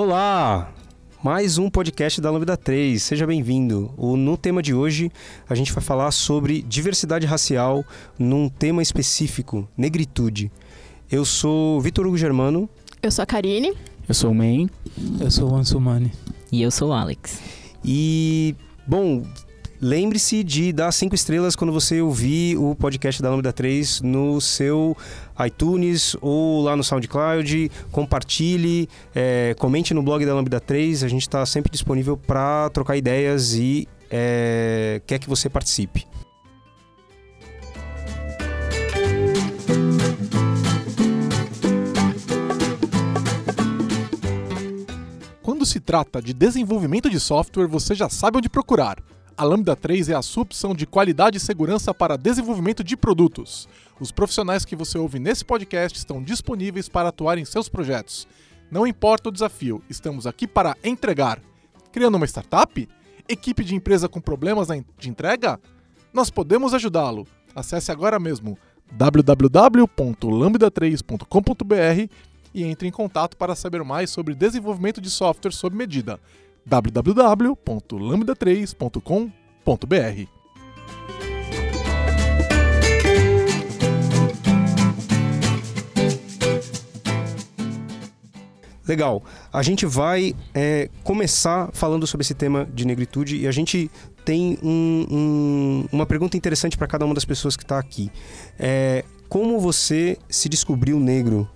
Olá! Mais um podcast da Lambda 3, seja bem-vindo. No tema de hoje, a gente vai falar sobre diversidade racial num tema específico, negritude. Eu sou Vitor Hugo Germano. Eu sou a Karine. Eu sou o Main. Eu sou o Ansumani. E eu sou o Alex. E, bom, Lembre-se de dar cinco estrelas quando você ouvir o podcast da Lambda 3 no seu iTunes ou lá no SoundCloud. Compartilhe, é, comente no blog da Lambda 3. A gente está sempre disponível para trocar ideias e é, quer que você participe. Quando se trata de desenvolvimento de software, você já sabe onde procurar a Lambda 3 é a sua opção de qualidade e segurança para desenvolvimento de produtos. Os profissionais que você ouve nesse podcast estão disponíveis para atuar em seus projetos. Não importa o desafio, estamos aqui para entregar. Criando uma startup? Equipe de empresa com problemas de entrega? Nós podemos ajudá-lo. Acesse agora mesmo www.lambda3.com.br e entre em contato para saber mais sobre desenvolvimento de software sob medida www.lambda3.com.br. Legal. A gente vai é, começar falando sobre esse tema de negritude e a gente tem um, um, uma pergunta interessante para cada uma das pessoas que está aqui. É, como você se descobriu negro?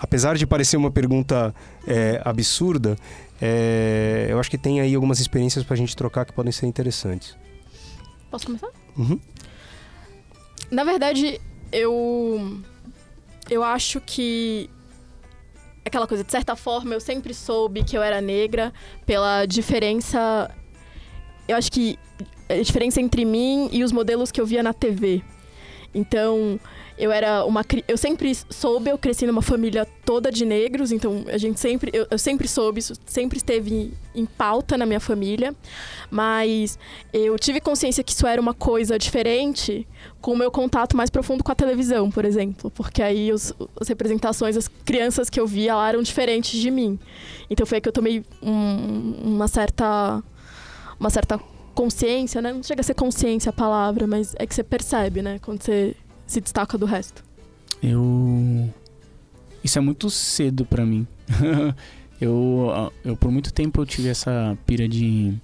Apesar de parecer uma pergunta é, absurda, é, eu acho que tem aí algumas experiências para a gente trocar que podem ser interessantes. Posso começar? Uhum. Na verdade, eu. Eu acho que. Aquela coisa, de certa forma, eu sempre soube que eu era negra pela diferença. Eu acho que a diferença entre mim e os modelos que eu via na TV. Então, eu era uma eu sempre soube, eu cresci numa família toda de negros, então a gente sempre eu, eu, sempre soube isso, sempre esteve em pauta na minha família, mas eu tive consciência que isso era uma coisa diferente com o meu contato mais profundo com a televisão, por exemplo, porque aí os, as representações, as crianças que eu via lá eram diferentes de mim. Então foi aí que eu tomei um, uma certa uma certa consciência, né? Não chega a ser consciência a palavra, mas é que você percebe, né? Quando você se destaca do resto? Eu. Isso é muito cedo para mim. eu, eu, por muito tempo, eu tive essa pira de.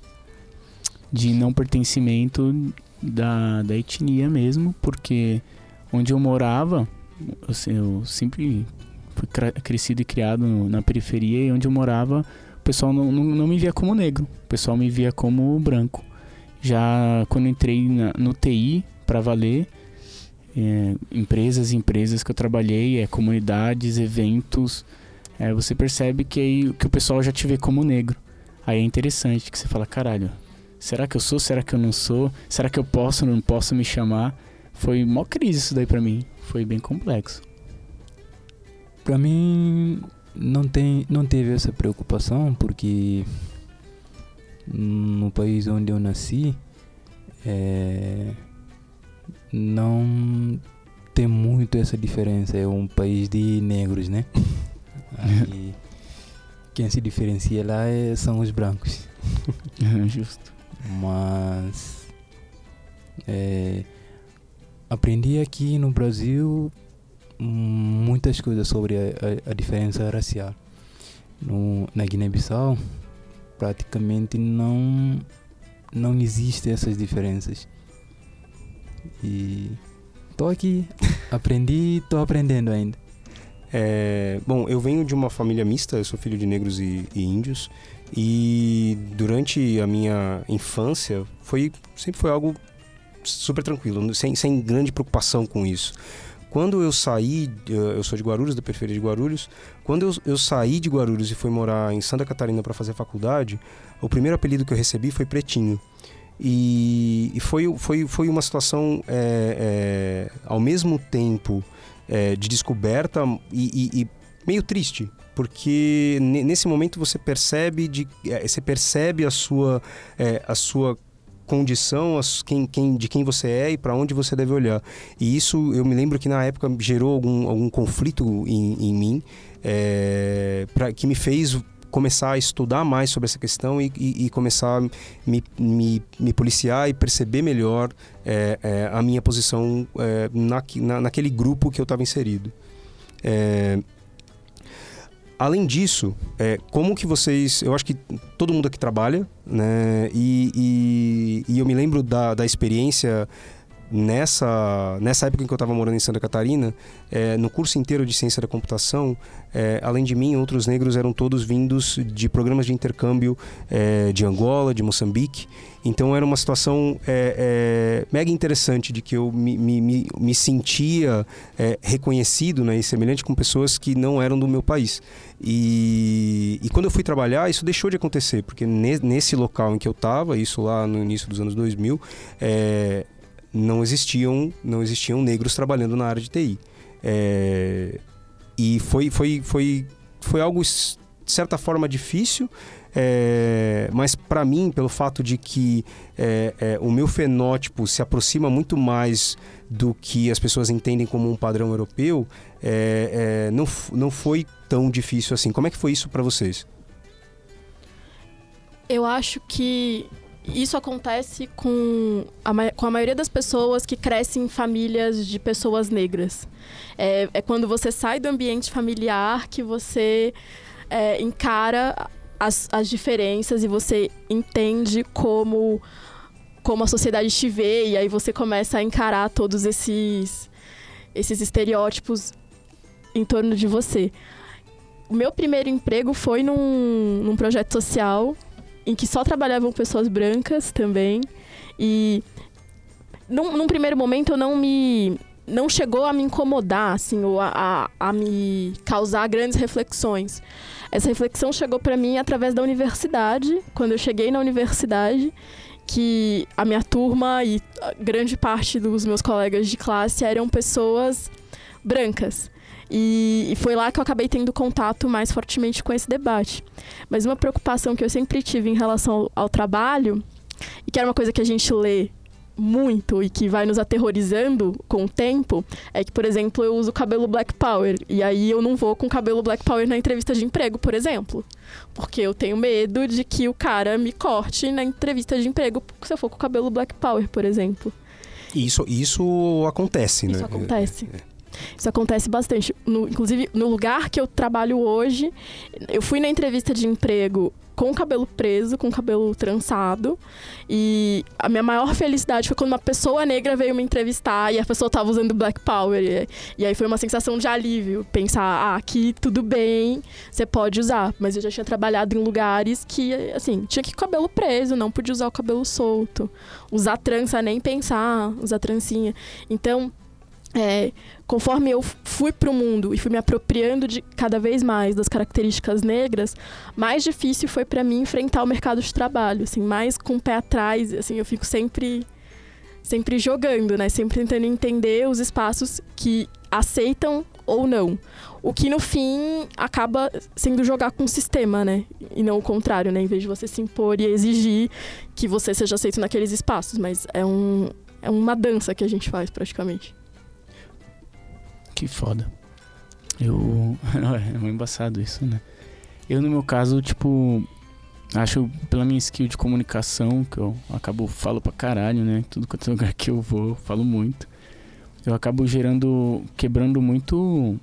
de não pertencimento da, da etnia mesmo, porque onde eu morava, eu, eu sempre fui crescido e criado na periferia, e onde eu morava, o pessoal não, não, não me via como negro, o pessoal me via como branco. Já quando entrei na, no TI para valer, é, empresas empresas que eu trabalhei, é, comunidades, eventos, é, você percebe que, aí, que o pessoal já te vê como negro. Aí é interessante que você fala, caralho, será que eu sou, será que eu não sou? Será que eu posso ou não posso me chamar? Foi mó crise isso daí pra mim, foi bem complexo. Pra mim não, tem, não teve essa preocupação porque no país onde eu nasci é, não tem muito essa diferença. É um país de negros, né? Aí, quem se diferencia lá é, são os brancos. Justo. Mas é, aprendi aqui no Brasil muitas coisas sobre a, a, a diferença racial. No, na Guiné-Bissau, praticamente não, não existem essas diferenças. E tô aqui, aprendi, tô aprendendo ainda. É, bom, eu venho de uma família mista, eu sou filho de negros e, e, índios. E durante a minha infância foi sempre foi algo super tranquilo, sem, sem grande preocupação com isso. Quando eu saí, eu sou de Guarulhos, da periferia de Guarulhos. Quando eu, eu saí de Guarulhos e fui morar em Santa Catarina para fazer faculdade, o primeiro apelido que eu recebi foi Pretinho. E, e foi, foi, foi uma situação, é, é, ao mesmo tempo, é, de descoberta e, e, e, meio triste, porque nesse momento você percebe, de, é, você percebe a sua, é, a sua condição, quem, quem, de quem você é e para onde você deve olhar. E isso eu me lembro que na época gerou algum, algum conflito em, em mim, é, pra, que me fez começar a estudar mais sobre essa questão e, e, e começar a me, me, me, policiar e perceber melhor é, é, a minha posição é, na, na, naquele grupo que eu estava inserido. É, além disso, é, como que vocês. Eu acho que todo mundo aqui trabalha, né? E, e, e eu me lembro da, da experiência nessa, nessa época em que eu estava morando em Santa Catarina, é, no curso inteiro de ciência da computação, é, além de mim, outros negros eram todos vindos de programas de intercâmbio é, de Angola, de Moçambique. Então era uma situação é, é, mega interessante de que eu me, me, me, sentia é, reconhecido né, e semelhante com pessoas que não eram do meu país. E, e quando eu fui trabalhar, isso deixou de acontecer, porque nesse local em que eu estava, isso lá no início dos anos 2000, é, não existiam, não existiam negros trabalhando na área de TI. É, e foi, foi, foi, foi algo, de certa forma, difícil, é, mas para mim, pelo fato de que é, é, o meu fenótipo se aproxima muito mais do que as pessoas entendem como um padrão europeu, é, é, não, não foi tão difícil assim. Como é que foi isso para vocês? Eu acho que isso acontece com a, com a maioria das pessoas que crescem em famílias de pessoas negras. É, é quando você sai do ambiente familiar que você é, encara as, as diferenças e você entende como, como a sociedade te vê, e aí você começa a encarar todos esses, esses estereótipos em torno de você. O meu primeiro emprego foi num, num projeto social em que só trabalhavam pessoas brancas também. E num, num primeiro momento eu não me. Não chegou a me incomodar, assim, ou a, a, a me causar grandes reflexões. Essa reflexão chegou para mim através da universidade, quando eu cheguei na universidade, que a minha turma e grande parte dos meus colegas de classe eram pessoas brancas. E, e, foi lá que eu acabei tendo contato mais fortemente com esse debate. Mas uma preocupação que eu sempre tive em relação ao, ao trabalho, e que era uma coisa que a gente lê muito e que vai nos aterrorizando com o tempo é que, por exemplo, eu uso cabelo Black Power. E aí eu não vou com cabelo Black Power na entrevista de emprego, por exemplo. Porque eu tenho medo de que o cara me corte na entrevista de emprego se eu for com cabelo Black Power, por exemplo. Isso, isso acontece, isso né? Isso acontece. É. Isso acontece bastante. No, inclusive, no lugar que eu trabalho hoje, eu fui na entrevista de emprego com o cabelo preso, com o cabelo trançado. E a minha maior felicidade foi quando uma pessoa negra veio me entrevistar e a pessoa estava usando Black Power. E, e, aí foi uma sensação de alívio. Pensar, ah, aqui tudo bem, você pode usar. Mas eu já tinha trabalhado em lugares que, assim, tinha que ir com o cabelo preso, não podia usar o cabelo solto. Usar trança, nem pensar, usar trancinha. Então, é, conforme eu fui para o mundo e fui me apropriando de cada vez mais das características negras, mais difícil foi para mim enfrentar o mercado de trabalho, assim, mais com o pé atrás, assim, eu fico sempre sempre jogando, né, sempre tentando entender os espaços que aceitam ou não. O que no fim acaba sendo jogar com o sistema, né? E não o contrário, né? Em vez de você se impor e exigir que você seja aceito naqueles espaços, mas é um é uma dança que a gente faz praticamente. Que foda. Eu. é muito embaçado isso, né? Eu, no meu caso, tipo. Acho pela minha skill de comunicação, que eu acabo falo pra caralho, né? Tudo quanto é lugar que eu vou, eu falo muito. Eu acabo gerando. quebrando muito.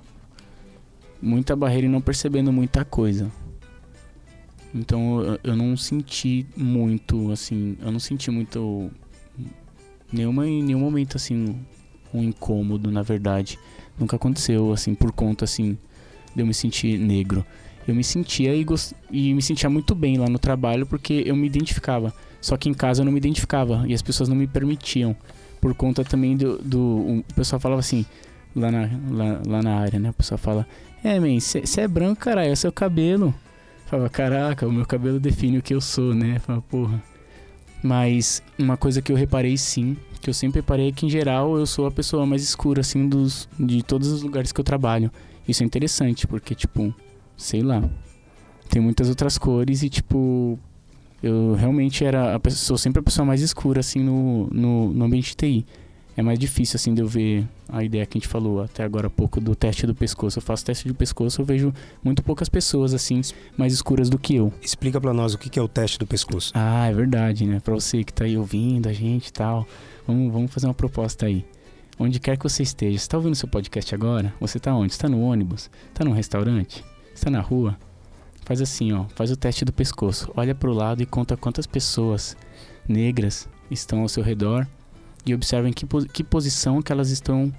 muita barreira e não percebendo muita coisa. Então eu, eu não senti muito, assim. Eu não senti muito. Nenhuma, em nenhum momento, assim. Um incômodo, na verdade nunca aconteceu, assim, por conta, assim, de eu me sentir negro. Eu me sentia e, gost... e me sentia muito bem lá no trabalho porque eu me identificava. Só que em casa eu não me identificava e as pessoas não me permitiam. Por conta também do. do o pessoal falava assim, lá na, lá, lá na área, né? O pessoal fala: É, man, você é branco, caralho, é seu cabelo. Fala, caraca, o meu cabelo define o que eu sou, né? Fala, porra. Mas uma coisa que eu reparei sim que eu sempre reparei que, em geral, eu sou a pessoa mais escura, assim, dos, de todos os lugares que eu trabalho. Isso é interessante, porque, tipo, sei lá, tem muitas outras cores e, tipo, eu realmente era a pessoa, sempre a pessoa mais escura, assim, no, no, no ambiente TI. É mais difícil assim de eu ver a ideia que a gente falou até agora há pouco do teste do pescoço. Eu faço teste de pescoço, eu vejo muito poucas pessoas assim mais escuras do que eu. Explica para nós o que é o teste do pescoço. Ah, é verdade, né? Para você que tá aí ouvindo a gente e tal, vamos, vamos fazer uma proposta aí. Onde quer que você esteja, você tá ouvindo seu podcast agora? Você tá onde? Está no ônibus? Está no restaurante? Está na rua? Faz assim, ó, faz o teste do pescoço. Olha para o lado e conta quantas pessoas negras estão ao seu redor e observem que, que posição que elas estão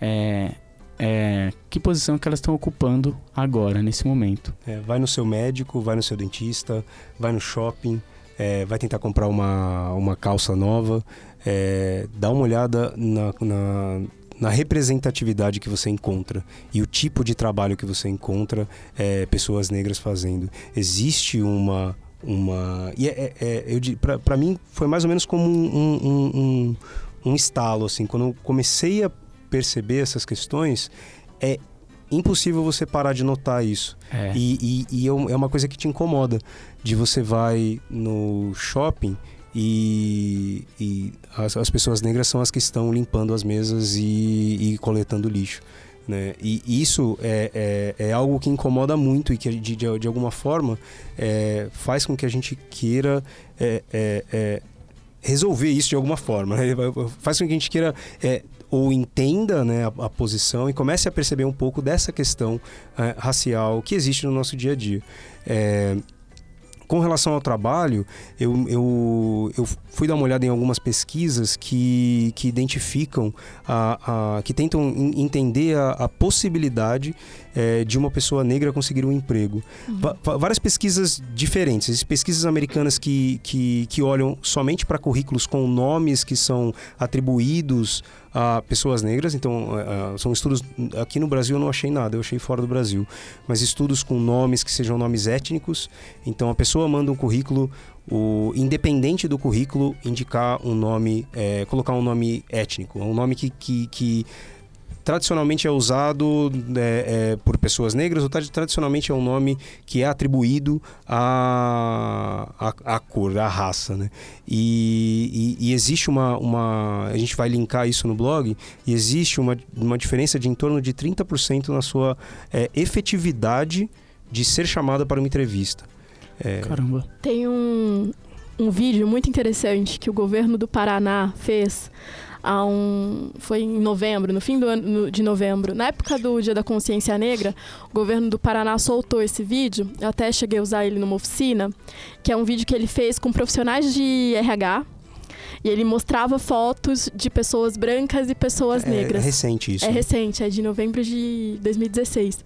é, é, que posição que elas estão ocupando agora nesse momento. É, vai no seu médico, vai no seu dentista, vai no shopping, é, vai tentar comprar uma, uma calça nova, é, dá uma olhada na, na, na, representatividade que você encontra e o tipo de trabalho que você encontra é, pessoas negras fazendo. Existe uma uma e é, é, eu para mim foi mais ou menos como um, um, um um estalo, assim, quando eu comecei a perceber essas questões, é impossível você parar de notar isso. É. E, e, e, é, é uma coisa que te incomoda. De você vai no shopping e, e as, as, pessoas negras são as que estão limpando as mesas e, e coletando lixo. Né? E isso é, é, é, algo que incomoda muito e que de, de, de alguma forma é, faz com que a gente queira é resolver isso de alguma forma. Né? Faz com que a gente queira é, ou entenda né, a, a, posição e comece a perceber um pouco dessa questão é, racial que existe no nosso dia a dia. É, com relação ao trabalho, eu, eu, eu fui dar uma olhada em algumas pesquisas que, que identificam, a, a que tentam entender a, a possibilidade é, de uma pessoa negra conseguir um emprego. Uhum. várias pesquisas diferentes, pesquisas americanas que, que, que olham somente para currículos com nomes que são atribuídos a pessoas negras. Então, uh, são estudos. Aqui no Brasil eu não achei nada, eu achei fora do Brasil. Mas estudos com nomes que sejam nomes étnicos. Então, a pessoa manda um currículo, o, independente do currículo, indicar um nome, é, colocar um nome étnico, um nome que, que, que tradicionalmente é usado é, é, por pessoas negras, ou tradicionalmente é um nome que é atribuído à, à, à cor, à raça. Né? E, e, e, existe uma, uma. A gente vai linkar isso no blog, e existe uma, uma diferença de em torno de 30% na sua é, efetividade de ser chamada para uma entrevista. É... Caramba. Tem um, um vídeo muito interessante que o governo do Paraná fez um, foi em novembro, no fim do ano de novembro, na época do Dia da Consciência Negra, o governo do Paraná soltou esse vídeo. Eu até cheguei a usar ele numa oficina, que é um vídeo que ele fez com profissionais de RH e ele mostrava fotos de pessoas brancas e pessoas é, negras. É recente isso. É recente, é de novembro de 2016.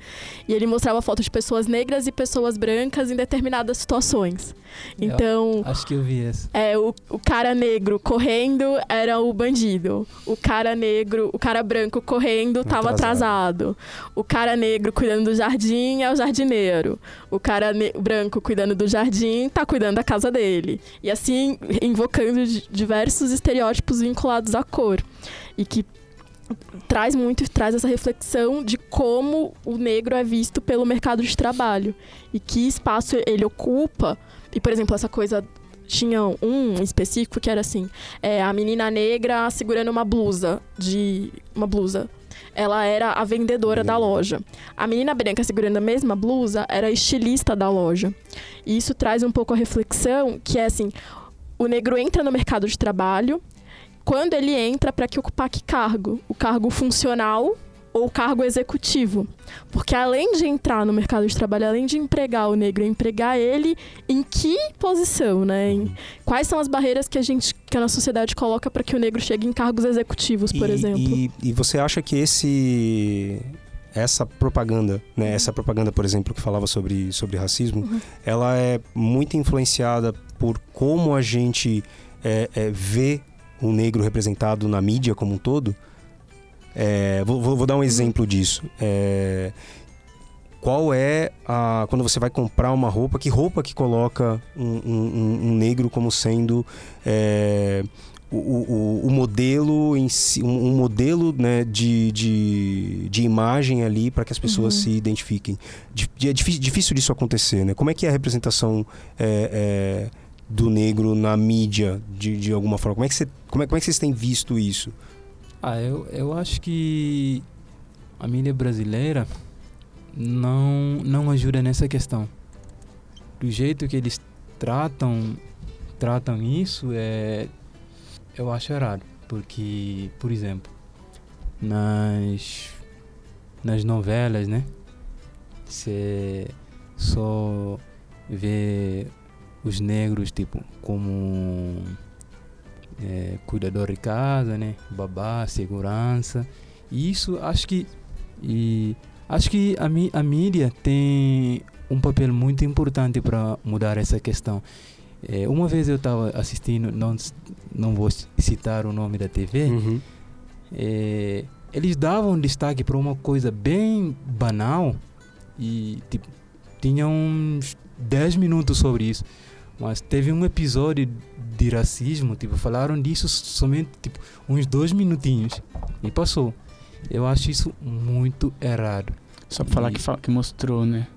E ele mostrava fotos de pessoas negras e pessoas brancas em determinadas situações. Então. Eu acho que eu vi essa. É, o, o cara negro correndo era o bandido. O cara negro, o cara branco correndo estava atrasado. O cara negro cuidando do jardim é o jardineiro. O cara branco cuidando do jardim tá cuidando da casa dele. E assim, invocando diversos estereótipos vinculados à cor. E que traz muito, traz essa reflexão de como o negro é visto pelo mercado de trabalho e que espaço ele ocupa e, por exemplo, essa coisa tinha um específico que era assim: é, a menina negra segurando uma blusa de. uma blusa. Ela era a vendedora da loja. A menina branca segurando a mesma blusa era a estilista da loja. E isso traz um pouco a reflexão que é assim: o negro entra no mercado de trabalho. Quando ele entra, para que ocupar que cargo? O cargo funcional ou cargo executivo. Porque além de entrar no mercado de trabalho, além de empregar o negro, empregar ele em que posição, né? Em, quais são as barreiras que a gente, que a nossa sociedade coloca para que o negro chegue em cargos executivos, por e, exemplo? E, e você acha que esse essa propaganda, né? Uhum. Essa propaganda, por exemplo, que falava sobre, sobre racismo, uhum. ela é muito influenciada por como a gente é, é, vê o negro representado na mídia como um todo. É, vou, vou, dar um exemplo disso. É, qual é a. Quando você vai comprar uma roupa, que roupa que coloca um, um, um negro como sendo. O, o, o, modelo em si, um, um modelo né, de, de, de, imagem ali para que as pessoas uhum. se identifiquem. É difícil, difícil disso acontecer, né? Como é que é a representação é, é, do negro na mídia, de, de alguma forma? Como é, que você, como, é, como é que vocês têm visto isso? Ah, eu, eu acho que a mídia brasileira não, não ajuda nessa questão. Do jeito que eles tratam tratam isso, é, eu acho errado. Porque, por exemplo, nas, nas novelas, né? Você só vê os negros, tipo, como é, cuidador de casa, né? Babá, segurança. E isso acho que e acho que a, a mídia tem um papel muito importante para mudar essa questão. É, uma vez eu estava assistindo, não, não vou citar o nome da TV, Uhum. é, eles davam destaque para uma coisa bem banal e tipo, tinha uns 10 minutos sobre isso. Mas teve um episódio de racismo, tipo, falaram disso somente tipo, uns dois minutinhos e passou. Eu acho isso muito errado. Só pra falar E- que, fa- que mostrou, né?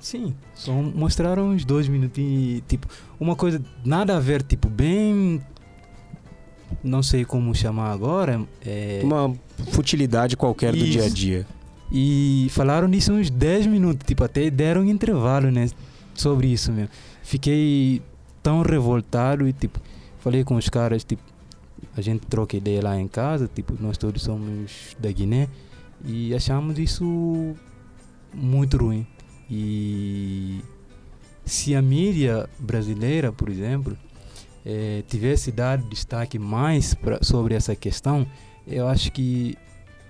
Sim, só mostraram uns dois minutinhos, e, tipo, uma coisa nada a ver, tipo, bem. Não sei como chamar agora. É, Uma futilidade qualquer do Isso. dia a dia. E falaram disso uns 10 minutos, tipo, até deram um intervalo, né? Sobre isso mesmo. Fiquei tão revoltado e, tipo, falei com os caras, tipo, a gente troca ideia lá em casa, tipo, nós todos somos da Guiné e achamos isso muito ruim. E se a mídia brasileira, por exemplo, eh, tivesse dado destaque mais pra, sobre essa questão, eu acho que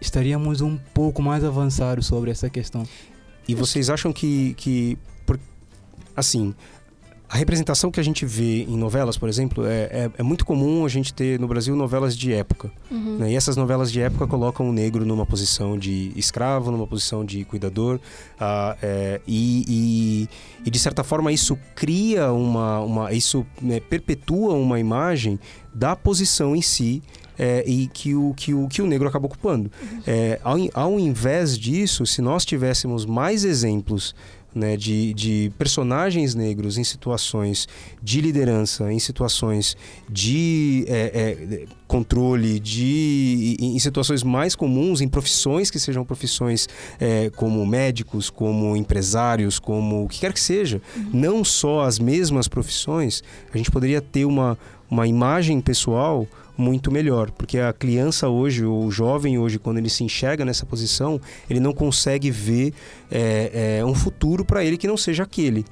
estaríamos um pouco mais avançados sobre essa questão. E vocês acham que, que por- assim, a representação que a gente vê em novelas, por exemplo, é, é, é muito comum a gente ter no Brasil novelas de época. Uhum. né? E essas novelas de época colocam o negro numa posição de escravo, numa posição de cuidador. ah, é, e, e, e, de certa forma isso cria uma. uma isso né, perpetua uma imagem da posição em si. é, e que o, que, o, que o negro acaba ocupando. É, ao, ao invés disso, se nós tivéssemos mais exemplos né, de, de personagens negros em situações de liderança, em situações de é, é, controle, de, em, em situações mais comuns, em profissões que sejam profissões é, como médicos, como empresários, como o que quer que seja, não só as mesmas profissões, a gente poderia ter uma, uma imagem pessoal muito melhor, porque a criança hoje, ou o jovem hoje, quando ele se enxerga nessa posição, ele não consegue ver é, é, um futuro para ele que não seja aquele.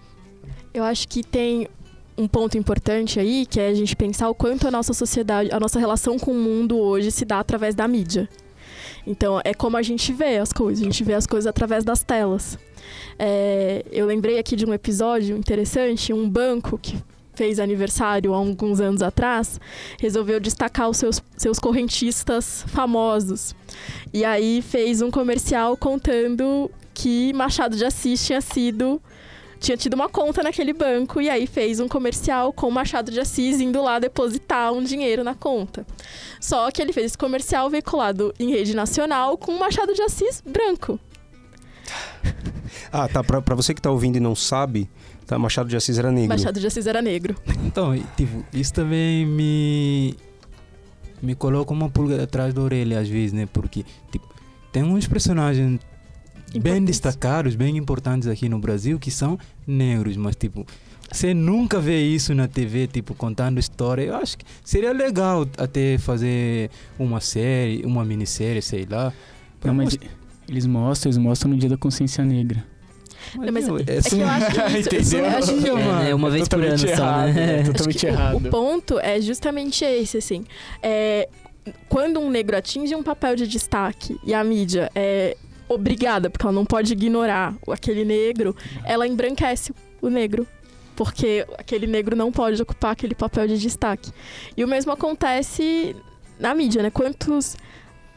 Eu acho que tem um ponto importante aí, que é a gente pensar o quanto a nossa sociedade, a nossa relação com o mundo hoje se dá através da mídia. Então, é como a gente vê as coisas, a gente vê as coisas através das telas. É, eu lembrei aqui de um episódio interessante, um banco que fez aniversário há alguns anos atrás, resolveu destacar os seus, seus correntistas famosos. E aí fez um comercial contando que Machado de Assis tinha sido tinha tido uma conta naquele banco e aí fez um comercial com Machado de Assis indo lá depositar um dinheiro na conta. Só que ele fez esse comercial veiculado em rede nacional com Machado de Assis branco. Ah, tá. Pra, pra você que tá ouvindo e não sabe, tá, Machado de Assis era negro. Machado de Assis era negro. Então, tipo, isso também me me coloca uma pulga atrás da orelha às vezes, né? Porque tipo, tem uns personagens bem destacados, bem importantes aqui no Brasil que são negros, mas tipo, você nunca vê isso na TV, tipo, contando história. Eu acho que seria legal até fazer uma série, uma minissérie, sei lá. Não, mas eles mostram, eles mostram no dia da consciência negra. Não, mas é essa- que eu acho que isso, Entendeu? eu acho que- É, é uma vez por ano totalmente só, errado, né? é totalmente que o- errado. O, ponto é justamente esse, assim. É, quando um negro atinge um papel de destaque e a mídia é obrigada, porque ela não pode ignorar aquele negro, ela embranquece o negro. Porque aquele negro não pode ocupar aquele papel de destaque. E o mesmo acontece na mídia, né? Quantos.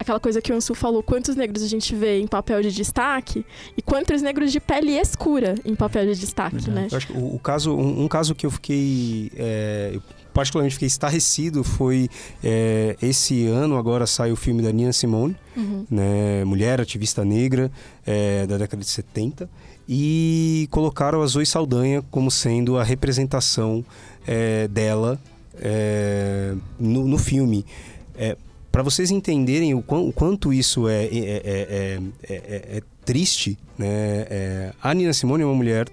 Aquela coisa que o Ansu falou, quantos negros a gente vê em papel de destaque e quantos negros de pele escura em papel de destaque, Verdade. né? Eu acho que o, o caso, um, um caso que eu fiquei, é, eu particularmente fiquei estarrecido foi é, esse ano agora sai o filme da Nina Simone, Uhum. né, mulher ativista negra é, da década de 70 e colocaram a Zoe Saldanha como sendo a representação é, dela é, no, no filme. É, para vocês entenderem o, quão- o quanto isso é, é, é, é- é- é- é triste, né? é, a Nina Simone é uma mulher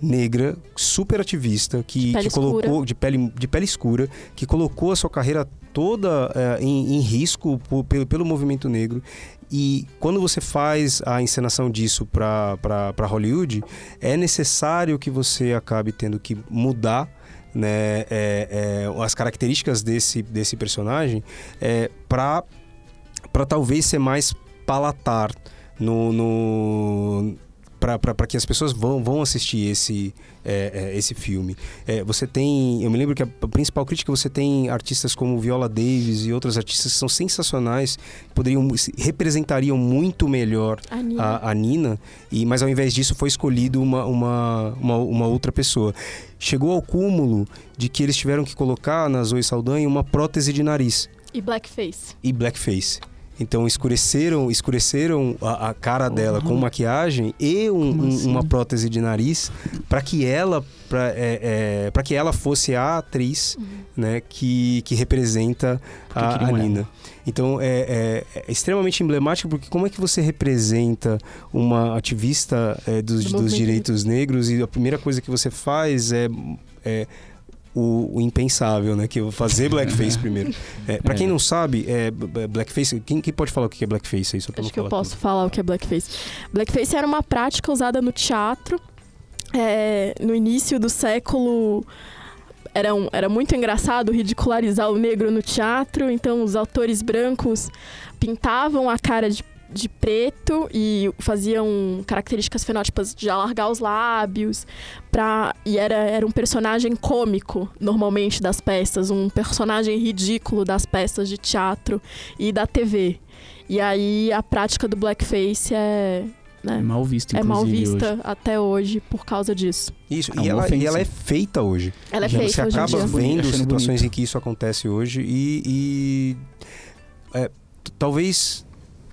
negra, super ativista, que, que colocou escura. de pele, de pele escura, que colocou a sua carreira toda é, em, em risco po- pelo, pelo movimento negro. E quando você faz a encenação disso para Hollywood, é necessário que você acabe tendo que mudar né, é, é, as características desse, desse personagem é, para talvez ser mais palatar no, no para que as pessoas vão, vão assistir esse, é, é, esse filme. É, você tem, eu me lembro que a principal crítica você tem artistas como Viola Davis e outros artistas que são sensacionais, poderiam representariam muito melhor A Nina. a, a Nina, e, mas ao invés disso foi escolhido uma, uma, uma, uma outra pessoa. Chegou ao cúmulo de que eles tiveram que colocar na Zoe Saldanha uma prótese de nariz E blackface. e blackface. Então escureceram, escureceram a, a cara dela com maquiagem e um- um- assim? uma prótese de nariz para que ela para é, é, que ela fosse a atriz né, que, que representa a, a. Nina. Então é, é- é extremamente emblemático porque como é que você representa uma ativista é, dos, Do dos direitos negros e a primeira coisa que você faz é, é o, o impensável, né? Que eu vou fazer blackface primeiro. É, para É. quem não sabe, é, blackface. Quem, quem pode falar o que é blackface aí? Só Acho que eu posso falar o que é blackface. Blackface era uma prática usada no teatro é, no início do século. Era, um- era muito engraçado ridicularizar o negro no teatro, então os autores brancos pintavam a cara de, de preto e faziam características fenótipas de alargar os lábios. Pra, e era, era um personagem cômico, normalmente, das peças, um personagem ridículo das peças de teatro e da TV. E aí a prática do blackface é, É né, mal visto, é mal vista hoje. até hoje por causa disso. Isso, É e, ela, e ela é feita hoje. Ela é feita Você hoje acaba vendo situações bonito. em que isso acontece hoje e, e, é, talvez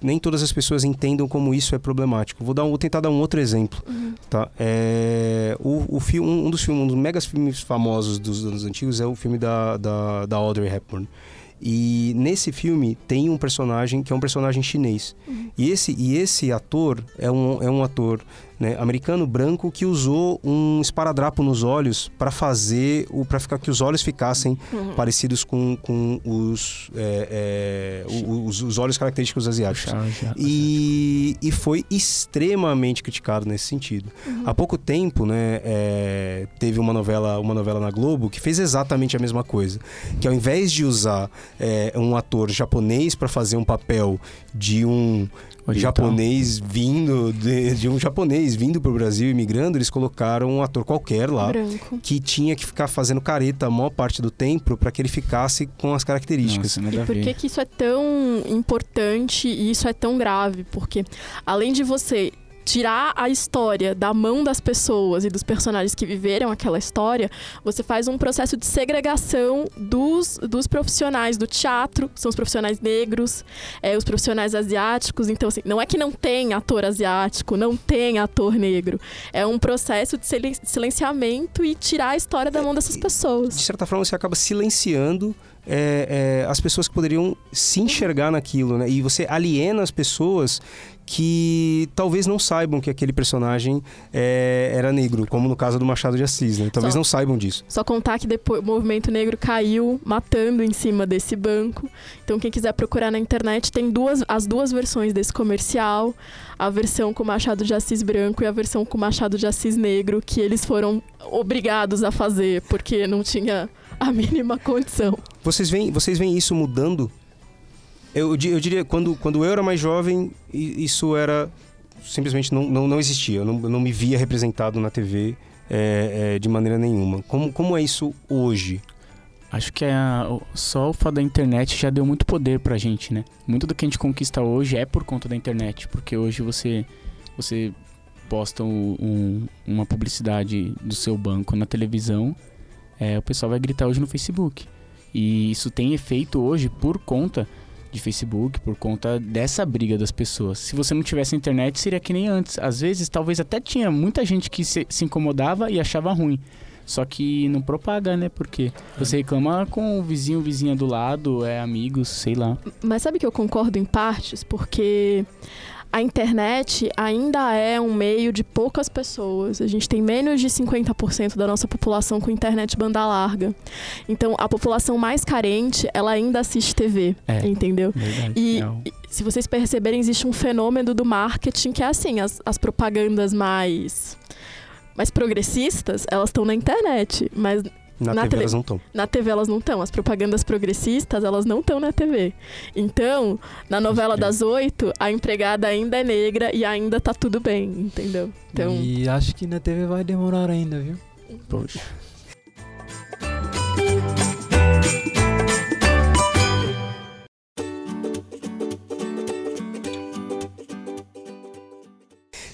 nem todas as pessoas entendam como isso é problemático. Vou, dar um, vou tentar dar um outro exemplo. Tá? É, o, o filme, um dos filmes, um dos megas filmes famosos dos anos antigos é o filme da, da, da Audrey Hepburn. E nesse filme tem um personagem que é um personagem chinês. E, esse, e esse ator é um, é um ator né, americano branco que usou um esparadrapo nos olhos para fazer o para ficar que os olhos ficassem Uhum. parecidos com, com os, é, é, os, os olhos característicos asiáticos. E, e foi extremamente criticado nesse sentido. Há pouco tempo, né, é, teve uma novela, uma novela na Globo que fez exatamente a mesma coisa. Que ao invés de usar é, um ator japonês para fazer um papel de um Oriental. japonês vindo de, de um japonês vindo para o Brasil imigrando, eles colocaram um ator qualquer lá Branco. que tinha que ficar fazendo careta a maior parte do tempo para que ele ficasse com as características. Nossa, E por que, que isso é tão importante e isso é tão grave? Porque além de você tirar a história da mão das pessoas e dos personagens que viveram aquela história, você faz um processo de segregação dos, dos profissionais do teatro, que são os profissionais negros, é, os profissionais asiáticos. Então, assim, não é que não tem ator asiático, não tem ator negro. É um processo de silen- silenciamento e tirar a história da mão dessas de pessoas. certa forma você acaba silenciando é, é, as pessoas que poderiam se enxergar naquilo, né? E você aliena as pessoas que talvez não saibam que aquele personagem é, era negro, como no caso do Machado de Assis, né? Talvez Só- não saibam disso. Só contar que depois o movimento negro caiu matando em cima desse banco. Então quem quiser procurar na internet tem duas as duas versões desse comercial, a versão com Machado de Assis branco e a versão com Machado de Assis negro, que eles foram obrigados a fazer porque não tinha a mínima condição. Vocês veem, vocês veem isso mudando? Eu, eu diria, quando, quando eu era mais jovem, isso era. Simplesmente não, não, não existia. Eu não, eu não me via representado na TV é, é, de maneira nenhuma. Como, como é isso hoje? Acho que a- o- só o fato da internet já deu muito poder pra gente, né? Muito do que a gente conquista hoje é por conta da internet, porque hoje você você posta um- um- uma publicidade do seu banco na televisão, é, o pessoal vai gritar hoje no Facebook. E isso tem efeito hoje por conta de Facebook, por conta dessa briga das pessoas. Se você não tivesse internet, seria que nem antes. Às vezes, talvez até tinha muita gente que se, se incomodava e achava ruim. Só que não propaga, né? Porque você reclama com o vizinho, vizinha do lado, é amigos, sei lá. Mas sabe que eu concordo em partes? Porque a internet ainda é um meio de poucas pessoas. A gente tem menos de 50% da nossa população com internet banda larga. Então, a população mais carente, ela ainda assiste TV, É. entendeu? Verdade. E, e se vocês perceberem, existe um fenômeno do marketing que é assim, as, as propagandas mais mais progressistas, elas estão na internet, mas Na, Na TV, elas não estão. na TV elas não estão. As propagandas progressistas, elas não estão na TV. Então, na novela das oito, a empregada ainda é negra e ainda tá tudo bem, entendeu? Então, E acho que na TV vai demorar ainda, viu? Poxa.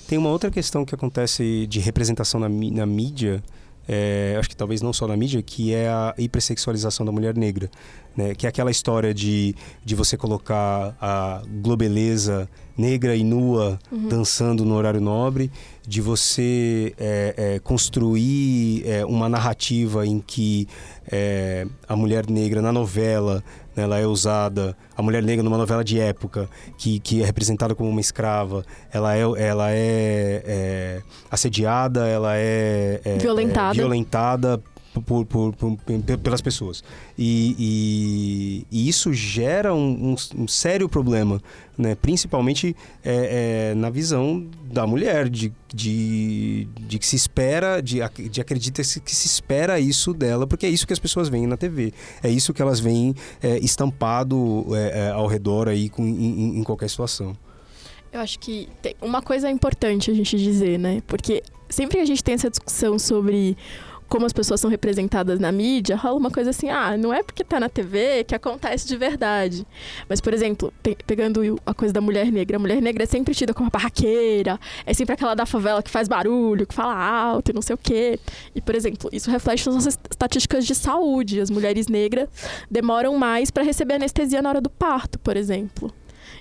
Tem uma outra questão que acontece de representação na, na mídia, é, acho que talvez não só na mídia, que é a hipersexualização da mulher negra. Né? Que é aquela história de, de você colocar a globeleza negra e nua uhum. dançando no horário nobre, de você é, é, construir é, uma narrativa em que é, a mulher negra na novela né, ela é usada, a mulher negra numa novela de época que, que é representada como uma escrava, ela é, ela é, é, assediada, ela é, é- Violentada. é violentada por, por- por- pe- pelas pessoas. E, e- e isso gera um, um- um sério problema, né? principalmente é, é, na visão da mulher, de, de, de que se espera, de, de acredita que se espera isso dela, porque é isso que as pessoas veem na TV. É isso que elas veem é, estampado é, é, ao redor aí com, em, em- qualquer situação. eu acho que uma coisa importante a gente dizer, né? Porque sempre que a gente tem essa discussão sobre como as pessoas são representadas na mídia, rola uma coisa assim, ah, não é porque tá na TV que acontece de verdade. Mas, por exemplo, pe- pegando a coisa da mulher negra, a mulher negra é sempre tida como uma barraqueira, é sempre aquela da favela que faz barulho, que fala alto e não sei o quê. E, por exemplo, isso reflete nas nossas estatísticas de saúde. As mulheres negras demoram mais para receber anestesia na hora do parto, por exemplo.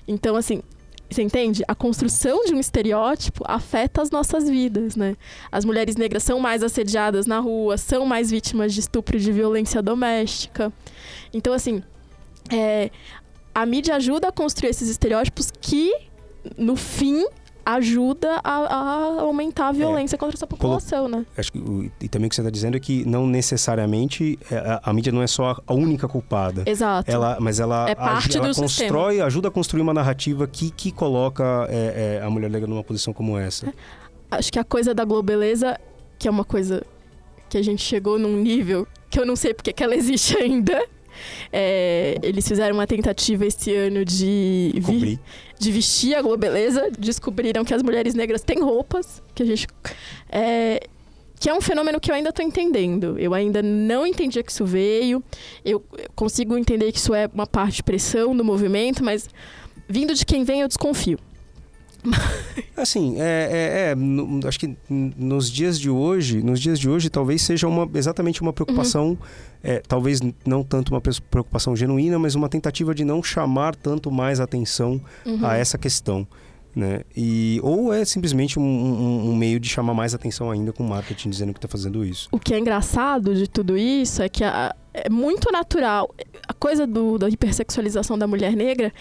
Então, assim, você entende? A construção de um estereótipo afeta as nossas vidas, né? As mulheres negras são mais assediadas na rua, são mais vítimas de estupro e de violência doméstica. Então, assim, é, a mídia ajuda a construir esses estereótipos que, no fim, ajuda a, a aumentar a violência contra essa população, né? Acho que, e também o que você está dizendo é que não necessariamente é, a, a mídia não é só a única culpada. Exato. Ela, mas ela, É parte ela do constrói, ajuda a construir uma narrativa que, que coloca é, é, a mulher negra numa posição como essa. Acho que a coisa da Globeleza, que é uma coisa que a gente chegou num nível que eu não sei porque que ela existe ainda. É, eles fizeram uma tentativa esse ano de, vi- de vestir a Globeleza. Descobriram que as mulheres negras têm roupas, que a gente. é, que é um fenômeno que eu ainda estou entendendo. Eu ainda não entendi que isso veio. Eu consigo entender que isso é uma parte de pressão do movimento, mas vindo de quem vem, eu desconfio. Assim, é, é- é, acho que nos dias de hoje, nos dias de hoje, talvez seja uma, exatamente uma preocupação, Uhum. é, talvez não tanto uma preocupação genuína, mas uma tentativa de não chamar tanto mais atenção Uhum. a essa questão. Né? E, ou é simplesmente um, um- um meio de chamar mais atenção ainda com o marketing dizendo que está fazendo isso. O que é engraçado de tudo isso é que a- é muito natural. A coisa do, da hipersexualização da mulher negra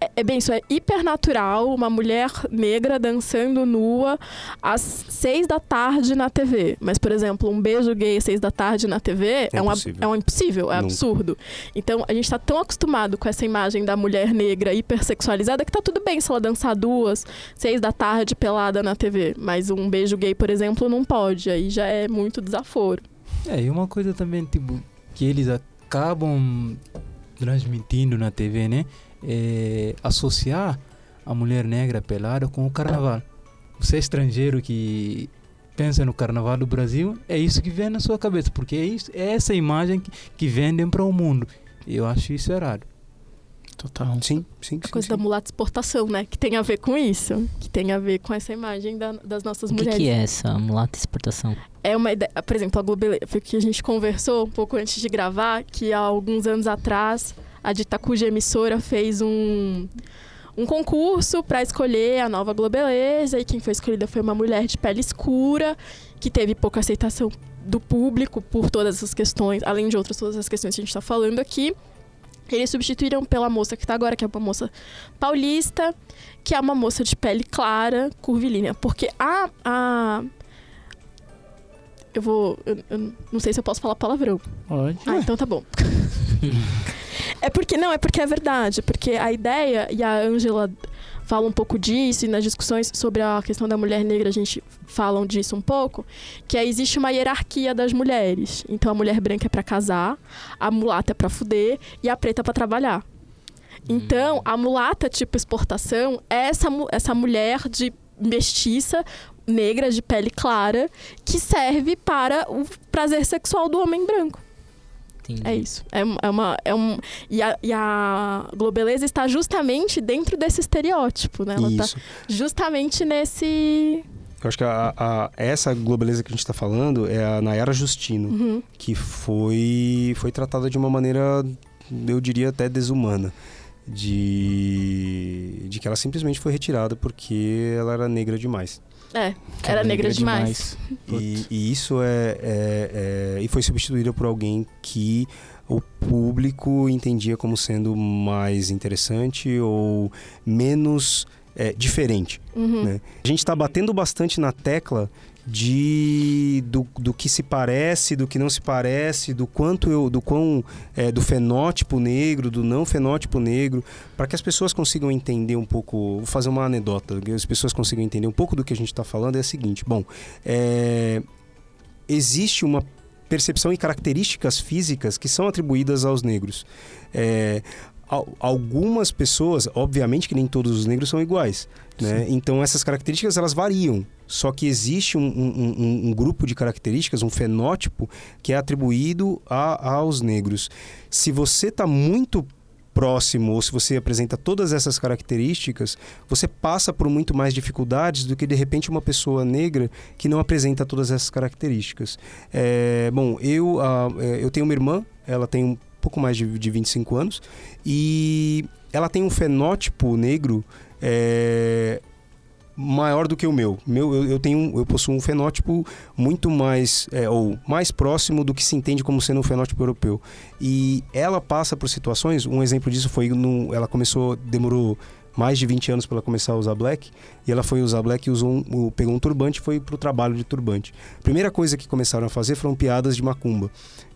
é, é bem isso, é hipernatural uma mulher negra dançando nua às seis da tarde na TV. Mas, por exemplo, um beijo gay às seis da tarde na TV é, um, ab- impossível. é um impossível, é Nunca. absurdo. Então, a gente está tão acostumado com essa imagem da mulher negra hipersexualizada que tá tudo bem se ela dançar duas, seis da tarde pelada na TV. Mas um beijo gay, por exemplo, não pode. Aí já é muito desaforo. É, e uma coisa também, tipo, que eles acabam transmitindo na TV, né? É associar a mulher negra pelada com o carnaval. Você estrangeiro que pensa no carnaval do Brasil, é isso que vem na sua cabeça, porque é, isso, é essa imagem que, que vendem para o mundo. Eu acho isso errado. Total. Sim, sim, A sim, coisa sim. da mulata exportação, né? Que tem a ver com isso. Que tem a ver com essa imagem da- das nossas O que, mulheres. que é essa mulata exportação? É uma ideia. Por exemplo, a Globeleza. Foi o que a gente conversou um pouco antes de gravar, que há alguns anos atrás, a Dita cuja emissora fez um, um concurso para escolher a nova Globeleza e quem foi escolhida foi uma mulher de pele escura que teve pouca aceitação do público por todas essas questões, além de outras todas as questões que a gente está falando aqui. Eles substituíram pela moça que está agora, que é uma moça paulista, que é uma moça de pele clara, curvilínea. Porque a. a eu vou. Eu, eu não sei se eu posso falar palavrão. Pode. Ah, então tá bom. é porque, não, é porque é verdade. Porque a ideia, e a Ângela fala um pouco disso, e nas discussões sobre a questão da mulher negra a gente falam disso um pouco, que é, existe uma hierarquia das mulheres. Então a mulher branca é para casar, a mulata é para fuder e a preta é para trabalhar. Então, a mulata tipo exportação é essa, essa mulher de mestiça, negra, de pele clara, que serve para o prazer sexual do homem branco. Entendi. É isso. É, é uma. É um, e, a, e a Globeleza está justamente dentro desse estereótipo, né? Ela está Isso. justamente nesse. Eu acho que a, a- essa globaliza que a gente está falando é a Nayara Justino, Uhum. que foi, foi tratada de uma maneira, eu diria até desumana. De, de que ela simplesmente foi retirada porque ela era negra demais. É, era negra demais. E, e isso é, é- é- E foi substituída por alguém que o público entendia como sendo mais interessante ou menos é, diferente. Uhum. né? A gente está batendo bastante na tecla de do, do que se parece, do que não se parece, do quanto eu, do quão é, do fenótipo negro, do não fenótipo negro, para que as pessoas consigam entender um pouco. Vou fazer uma anedota, que as pessoas consigam entender um pouco do que a gente está falando é a seguinte: bom, é, existe uma percepção e características físicas que são atribuídas aos negros. É, al- algumas pessoas, obviamente que nem todos os negros são iguais, né? Então essas características elas variam. Só que existe um, um- um- grupo de características, um fenótipo que é atribuído a- aos negros. Se você está muito próximo ou se você apresenta todas essas características, você passa por muito mais dificuldades do que de repente uma pessoa negra que não apresenta todas essas características. É, bom, eu, ah, é, eu tenho uma irmã, ela tem um pouco mais de, de 25 anos e ela tem um fenótipo negro é, maior do que o meu. meu eu, eu tenho eu possuo um fenótipo muito mais é, ou mais próximo do que se entende como sendo um fenótipo europeu. E ela passa por situações, um exemplo disso foi no, ela começou, demorou mais de 20 anos para ela começar a usar black, e ela foi usar black usou um, o- pegou um turbante e foi pro trabalho de turbante. Primeira coisa que começaram a fazer foram piadas de macumba.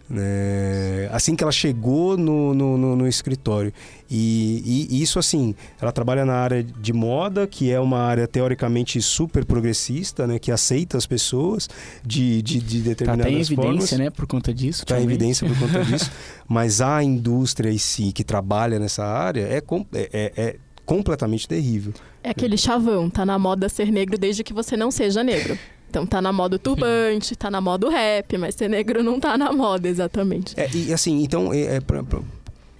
Né? assim que ela chegou no, no, no- no escritório. E, e isso, assim, ela trabalha na área de moda, que é uma área teoricamente super progressista, né? Que aceita as pessoas de, de, de Tá determinadas até em evidência, formas. né? Por conta disso. Está em evidência por conta disso. Mas a indústria em si, que trabalha nessa área, é, com- é- é- é completamente terrível. É aquele chavão, tá na moda ser negro desde que você não seja negro. Então tá na moda o turbante, tá na moda o rap, mas ser negro não tá na moda exatamente. É, e assim, então, é, é pra- pra- o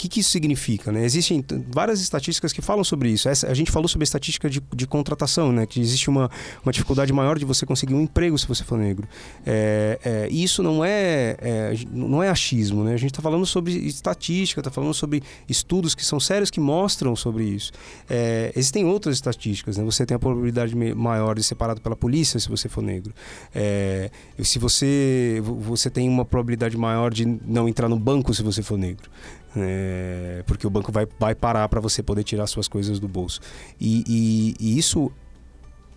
que, que isso significa? Né? Existem várias estatísticas que falam sobre isso. Essa- a gente falou sobre a estatística de, de contratação, né? que existe uma, uma dificuldade maior de você conseguir um emprego se você for negro. É, é, isso não é, é, não é achismo. Né? A gente está falando sobre estatística, está falando sobre estudos que são sérios que mostram sobre isso. É, existem outras estatísticas. Né? Você tem a probabilidade maior de ser parado pela polícia se você for negro. É, se você, vo- você tem uma probabilidade maior de não entrar no banco se você for negro. É, porque o banco vai, vai parar para você poder tirar suas coisas do bolso. E, e- e isso,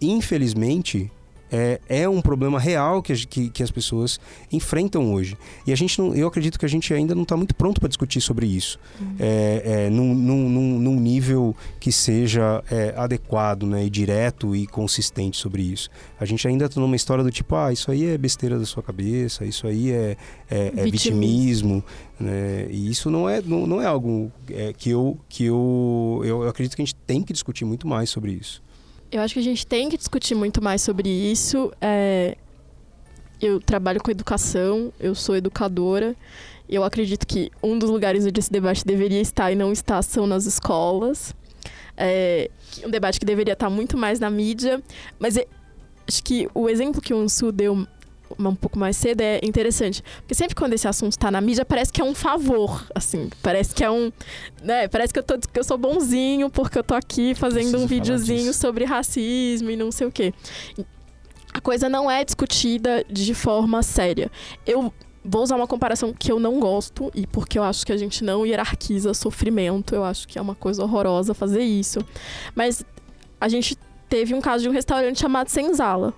infelizmente, é, é um problema real que, que, que as pessoas enfrentam hoje. E a gente não, eu acredito que a gente ainda não está muito pronto para discutir sobre isso. É, é, num, num, num- nível que seja é, adequado né, e direto e consistente sobre isso. A gente ainda está numa história do tipo, ah, isso aí é besteira da sua cabeça, isso aí é, é, é Vitimismo. vitimismo. né? E isso não é, não, não é algo é, que, eu, que eu, eu acredito que a gente tem que discutir muito mais sobre isso. Eu acho que a gente tem que discutir muito mais sobre isso. É, Eu trabalho com educação, eu sou educadora. Eu acredito que um dos lugares onde esse debate deveria estar e não está são nas escolas. É um debate que deveria estar muito mais na mídia. Mas é- acho que o exemplo que o Ansu deu um pouco mais cedo é interessante. Porque sempre quando esse assunto está na mídia, parece que é um favor, assim. Parece que é um. Né, parece que eu, tô, que eu sou bonzinho porque eu tô aqui fazendo um videozinho sobre racismo e não sei o quê. A coisa não é discutida de forma séria. Eu vou usar uma comparação que eu não gosto e porque eu acho que a gente não hierarquiza sofrimento. Eu acho que é uma coisa horrorosa fazer isso. Mas a gente teve um caso de um restaurante chamado Senzala.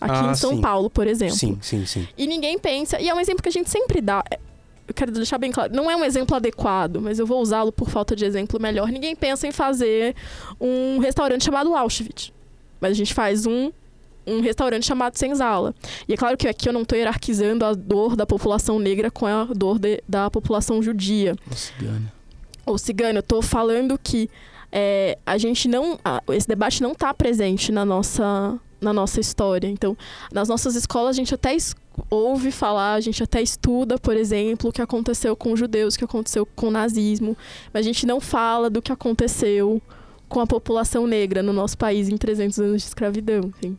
Aqui Ah, em São sim. Paulo, por exemplo. Sim, sim, sim. E ninguém pensa. E é um exemplo que a gente sempre dá. É, Eu quero deixar bem claro. Não é um exemplo adequado, mas eu vou usá-lo por falta de exemplo melhor. Ninguém pensa em fazer um restaurante chamado Auschwitz. Mas a gente faz um, um restaurante chamado Senzala. E é claro que aqui eu não estou hierarquizando a dor da população negra com a dor de- da população judia Ô, cigana. ou cigano, eu tô falando que é, a gente não. a- esse debate não está presente na nossa, na nossa história. Então, nas nossas escolas, a gente até es- ouve falar, a gente até estuda, por exemplo, o que aconteceu com os judeus, o que aconteceu com o nazismo, mas a gente não fala do que aconteceu com a população negra no nosso país em 300 anos de escravidão. assim.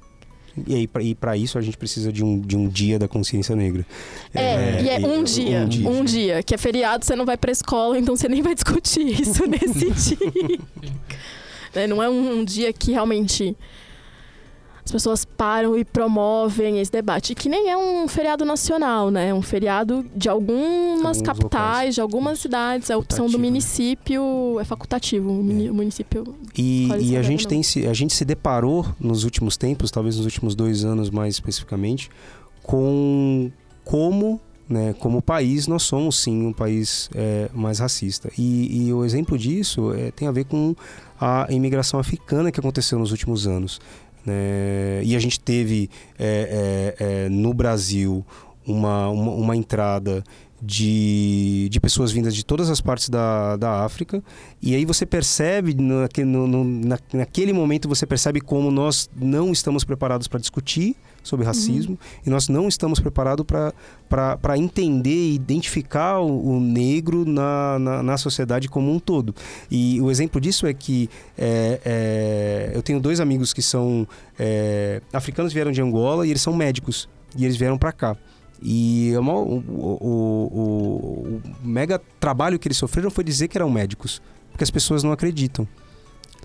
E para isso, a gente precisa de um, de um dia da consciência negra. É, e é um dia, um dia, que é feriado, você não vai pra escola, então você nem vai discutir isso nesse dia. Né, Não é um, um dia que realmente as pessoas param e promovem esse debate. E que nem é um feriado nacional, né? É um feriado de algumas Alguns capitais, locais. de algumas cidades. A opção do né? município é facultativo. O o município E, e a gente tem se, a gente se deparou nos últimos tempos, talvez nos últimos dois anos mais especificamente, com como, né, como país nós somos sim um país é, mais racista. E, e o exemplo disso é, tem a ver com a imigração africana que aconteceu nos últimos anos. Né? E a gente teve é, é, é, no Brasil uma, uma, uma entrada de, de pessoas vindas de todas as partes da, da África e aí você percebe, naque- no, no, na, naquele momento, você percebe como nós não estamos preparados para discutir sobre racismo e nós não estamos preparados para entender e identificar o, o negro na, na, na sociedade como um todo. E o exemplo disso é que é, é, eu tenho dois amigos que são é, africanos, vieram de Angola e eles são médicos e eles vieram para cá. E o, maior- o- o- o- o mega trabalho que eles sofreram foi dizer que eram médicos. Porque as pessoas não acreditam.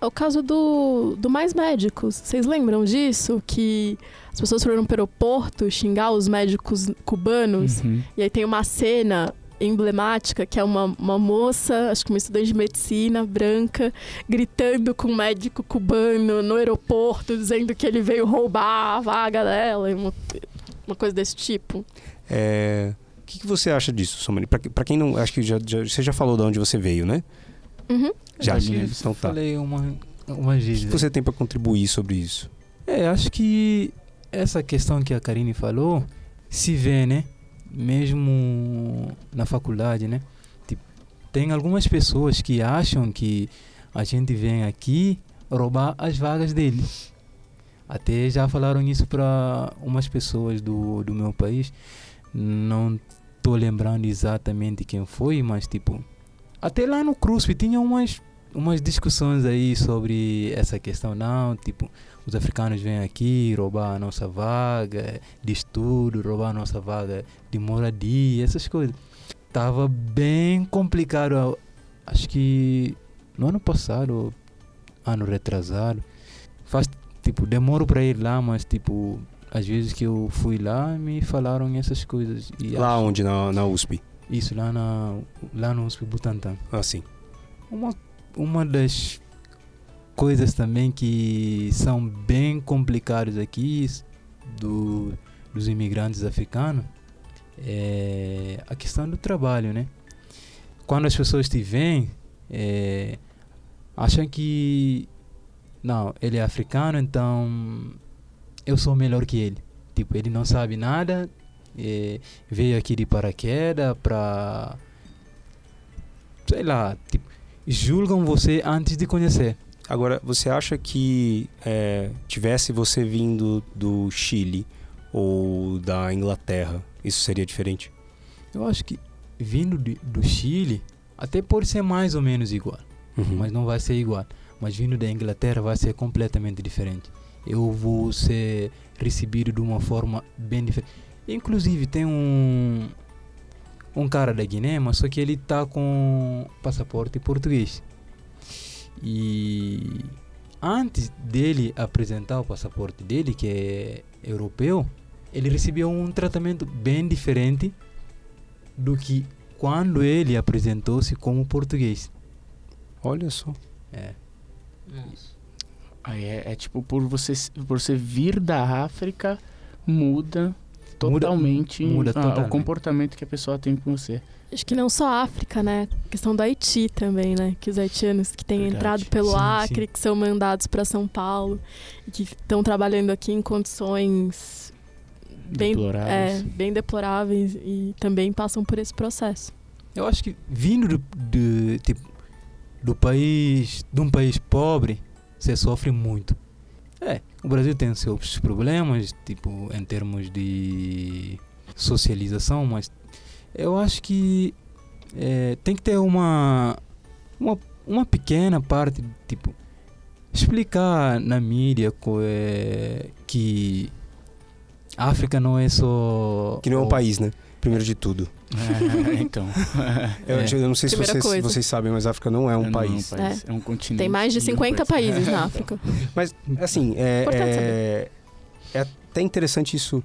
É o caso do, do Mais Médicos. Vocês lembram disso? Que as pessoas foram para o aeroporto xingar os médicos cubanos. Uhum. E aí tem uma cena emblemática que é uma, uma moça, acho que uma estudante de medicina branca, gritando com um médico cubano no aeroporto, dizendo que ele veio roubar a vaga dela. Uma, uma coisa desse tipo. É, O que, que você acha disso, Somani? Pra quem não. Acho que já, já- você já falou de onde você veio, né? Uhum. Já. Acho que Então tá. falei uma, umas O que, que você tem para contribuir sobre isso? É, acho que essa questão que a Karine falou se vê, né? Mesmo na faculdade, né? Tipo, tem algumas pessoas que acham que a gente vem aqui roubar as vagas deles. Até já falaram isso para umas pessoas do, do meu país. Não tô lembrando exatamente quem foi, mas tipo, até lá no CRUSP tinha umas umas discussões aí sobre essa questão, não, tipo, os africanos vêm aqui roubar a nossa vaga de estudo, roubar a nossa vaga de moradia, essas coisas. Tava bem complicado. Acho que no ano passado, ano retrasado, faz tipo, demoro para ir lá, mas tipo, às vezes que eu fui lá, me falaram essas coisas. Lá acho- onde? Na, na USP? Isso, lá, na, lá no USP Butantan. Assim. Uma, uma das coisas também que são bem complicadas aqui do, dos imigrantes africanos é a questão do trabalho, né? Quando as pessoas te veem, é, acham que não, ele é africano, então eu sou melhor que ele. Tipo, ele não sabe nada, é, veio aqui de paraquedas pra sei lá, tipo, julgam você antes de conhecer. Agora, você acha que é, tivesse você vindo do Chile ou da Inglaterra, isso seria diferente? Eu acho que vindo de- do Chile, até pode ser mais ou menos igual, Uhum. mas não vai ser igual. Mas vindo da Inglaterra vai ser completamente diferente. Eu vou ser recebido de uma forma bem diferente. Inclusive tem um um cara da Guiné, mas só que ele tá com passaporte português. E antes dele apresentar o passaporte dele, que é europeu, ele recebeu um tratamento bem diferente do que quando ele apresentou-se como português. Olha só. É. Aí é, é tipo, por você, por você vir da África, muda totalmente, muda ah, o totalmente. comportamento que a pessoa tem com você. Acho que não só a África, né? A questão do Haiti também, né? Que os haitianos que têm Verdade. entrado pelo Sim, Acre, sim. que são mandados para São Paulo e que estão trabalhando aqui em condições bem, Deploráveis. é, bem deploráveis e também passam por esse processo. Eu acho que vindo do, do, tipo, do país, de um país pobre, você sofre muito. É, o Brasil tem seus problemas, tipo, em termos de socialização, mas eu acho que é, tem que ter uma, uma, uma pequena parte, tipo, explicar na mídia co- é, que a África não é só... Que não é um o- país, né? Primeiro de tudo. É, então. Eu, É. eu não sei se vocês, vocês sabem, mas a África não é um Não país. É um continente. Tem mais de e um 50 país. países na África. Mas, assim, é, é, é até interessante isso,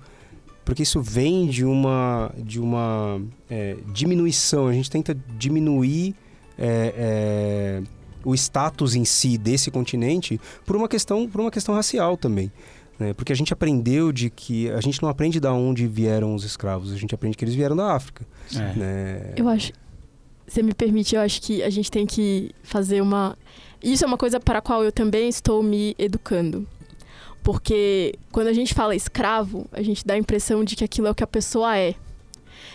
porque isso vem de uma, de uma é, diminuição. A gente tenta diminuir é, é, o status em si desse continente por uma questão, por uma questão racial também. Né? Porque a gente aprendeu de que... A gente não aprende da onde vieram os escravos, a gente aprende que eles vieram da África. É. Né? Eu acho. Você me permite, eu acho que a gente tem que fazer uma. Isso é uma coisa para a qual eu também estou me educando. Porque quando a gente fala escravo, a gente dá a impressão de que aquilo é o que a pessoa é.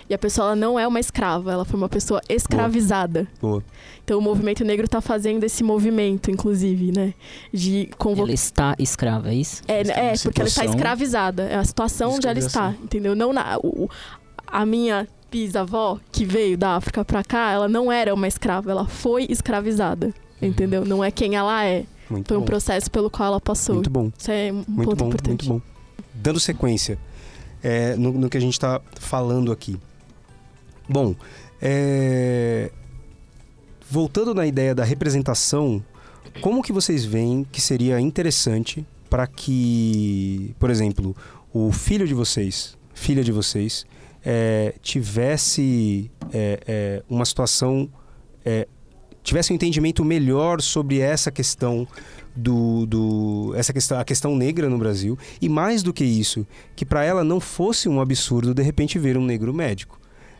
E a pessoa ela não é uma escrava, ela foi uma pessoa escravizada. Boa. Então o movimento negro está fazendo esse movimento, inclusive, né? De convocar. Ela está escrava, é isso? É, é numa porque ela está escravizada. É a situação de onde ela está, entendeu? Não na, o- a minha bisavó, que veio da África pra cá, ela não era uma escrava, ela foi escravizada, entendeu? Não é quem ela é. Muito Foi um bom. processo pelo qual ela passou. Muito bom. Isso é um Muito ponto bom, importante. muito bom. Dando sequência é, no, no que a gente está falando aqui. Bom, é, voltando na ideia da representação, como que vocês veem que seria interessante para que, por exemplo, o filho de vocês, filha de vocês, é, tivesse é, é, uma situação, é, tivesse um entendimento melhor sobre essa questão do, do essa questão a questão negra no Brasil? E mais do que isso que para ela não fosse um absurdo de repente ver um negro médico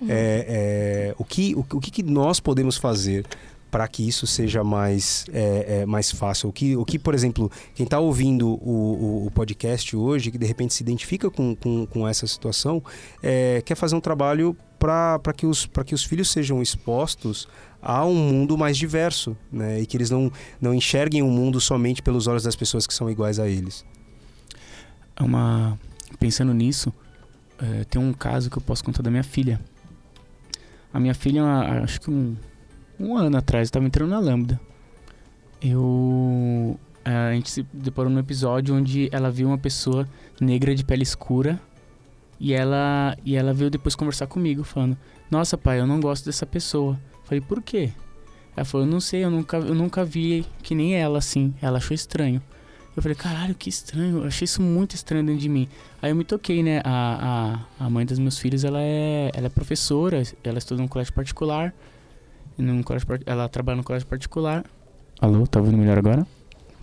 é, é, o que o, o que que nós podemos fazer para que isso seja mais, é, é, mais fácil. O que, o que, por exemplo, quem está ouvindo o, o, o podcast hoje, que de repente se identifica com, com, com essa situação, é, quer fazer um trabalho para que, os, que os filhos sejam expostos a um mundo mais diverso, né? E que eles não, não enxerguem o mundo somente pelos olhos das pessoas que são iguais a eles. É uma pensando nisso é, tem um caso que eu posso contar da minha filha a minha filha acho que um, um ano atrás estava entrando na lambda. Eu a gente se deparou num episódio onde ela viu uma pessoa negra de pele escura e ela e ela veio depois conversar comigo falando nossa pai eu não gosto dessa pessoa. Falei por quê? Ela falou eu não sei eu nunca eu nunca vi que nem ela assim. Ela achou estranho eu falei, caralho, que estranho. Eu achei isso muito estranho dentro de mim. Aí eu me toquei, né? A, a, a mãe dos meus filhos, ela é, ela é professora. Ela estuda num colégio particular. Num colégio, ela trabalha no colégio particular. Alô, tá ouvindo melhor agora?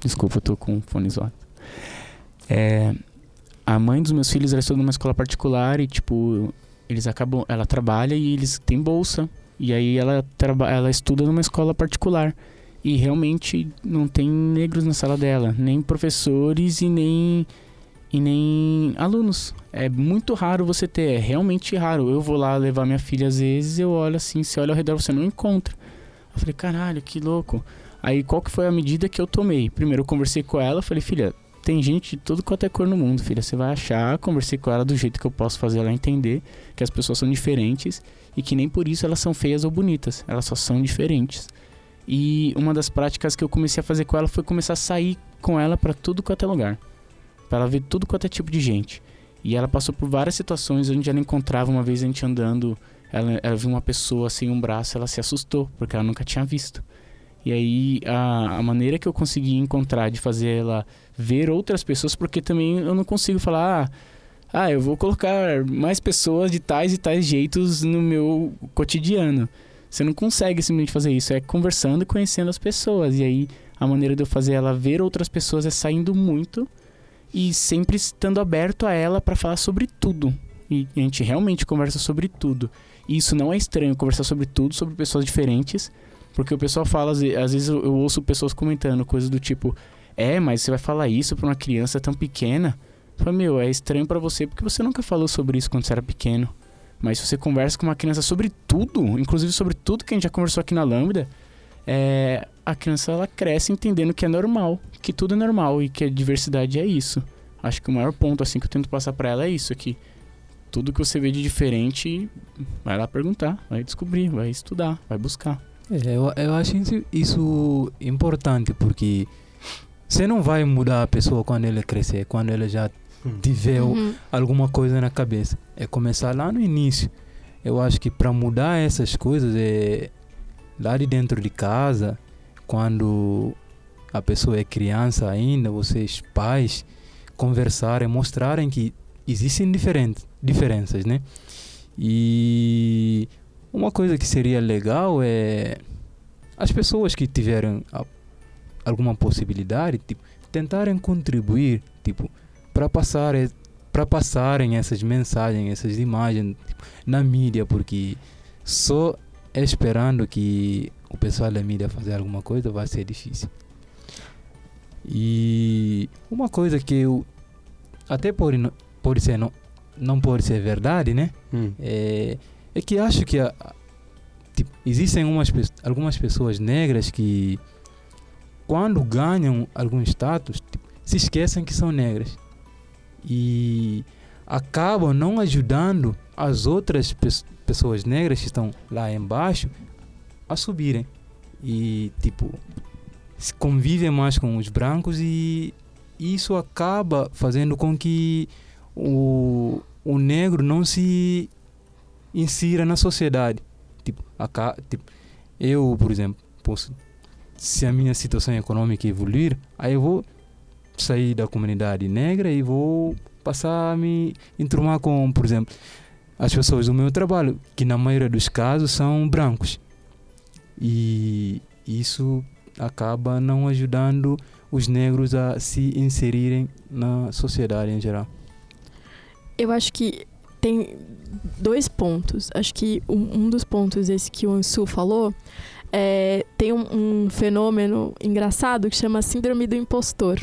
Desculpa, eu tô com o fone zoado. É, a mãe dos meus filhos, ela estuda numa escola particular e, tipo, eles acabam... Ela trabalha e eles têm bolsa. E aí ela, ela estuda numa escola particular. E realmente não tem negros na sala dela, nem professores e nem e nem alunos. É muito raro você ter, é realmente raro. Eu vou lá levar minha filha às vezes, eu olho assim, você olha ao redor, você não encontra. Eu falei, caralho, que louco. Aí qual que foi a medida que eu tomei? Primeiro eu conversei com ela, falei, filha, tem gente de tudo quanto é cor no mundo, filha. Você vai achar, conversei com ela do jeito que eu posso fazer ela entender que as pessoas são diferentes e que nem por isso elas são feias ou bonitas, elas só são diferentes. E uma das práticas que eu comecei a fazer com ela foi começar a sair com ela para tudo quanto é lugar. Para ela ver tudo quanto é tipo de gente. E ela passou por várias situações onde ela encontrava, uma vez a gente andando, ela, ela viu uma pessoa sem um braço, ela se assustou, porque ela nunca tinha visto. E aí a, a maneira que eu consegui encontrar de fazer ela ver outras pessoas, porque também eu não consigo falar, ah, ah, eu vou colocar mais pessoas de tais e tais jeitos no meu cotidiano. Você não consegue simplesmente fazer isso, é conversando e conhecendo as pessoas. E aí a maneira de eu fazer ela ver outras pessoas é saindo muito e sempre estando aberto a ela para falar sobre tudo. E a gente realmente conversa sobre tudo. E isso não é estranho, conversar sobre tudo, sobre pessoas diferentes, porque o pessoal fala, às vezes eu, ouço pessoas comentando coisas do tipo: É, mas você vai falar isso pra uma criança tão pequena? Eu falo, meu, é estranho para você porque você nunca falou sobre isso quando você era pequeno. Mas se você conversa com uma criança sobre tudo, inclusive sobre tudo que a gente já conversou aqui na Lambda, é, a criança ela cresce entendendo que é normal, que tudo é normal e que a diversidade é isso. Acho que o maior ponto assim que eu tento passar para ela é isso aqui. Tudo que você vê de diferente, vai lá perguntar, vai descobrir, vai estudar, vai buscar. É, eu, eu acho isso, isso importante, porque você não vai mudar a pessoa quando ela crescer, quando ela já tiver Uhum. alguma coisa na cabeça. É começar lá no início. Eu acho que para mudar essas coisas é lá de dentro de casa, quando a pessoa é criança ainda, vocês pais conversarem, mostrarem que existem diferentes diferenças, né? E uma coisa que seria legal é as pessoas que tiverem a- alguma possibilidade, tipo, tentarem contribuir, tipo, para passar para passarem essas mensagens, essas imagens tipo, na mídia, porque só esperando que o pessoal da mídia fazer alguma coisa vai ser difícil. E uma coisa que eu até pode, não- pode ser não, não pode ser verdade, né? Hum. É, é que acho que a- tipo, existem umas, algumas pessoas negras que quando ganham algum status tipo, se esquecem que são negras e acabam não ajudando as outras pes- pessoas negras que estão lá embaixo a subirem e tipo convivem mais com os brancos e isso acaba fazendo com que o, o negro não se insira na sociedade. Tipo, aca- tipo, eu, por exemplo, posso, se a minha situação econômica evoluir, aí eu vou sair da comunidade negra e vou passar a me enturmar com, por exemplo, as pessoas do meu trabalho, que na maioria dos casos são brancos. E isso acaba não ajudando os negros a se inserirem na sociedade em geral. Eu acho que tem dois pontos. Acho que um, um dos pontos, esse que o Ansu falou, é, tem um, um fenômeno engraçado que chama síndrome do impostor.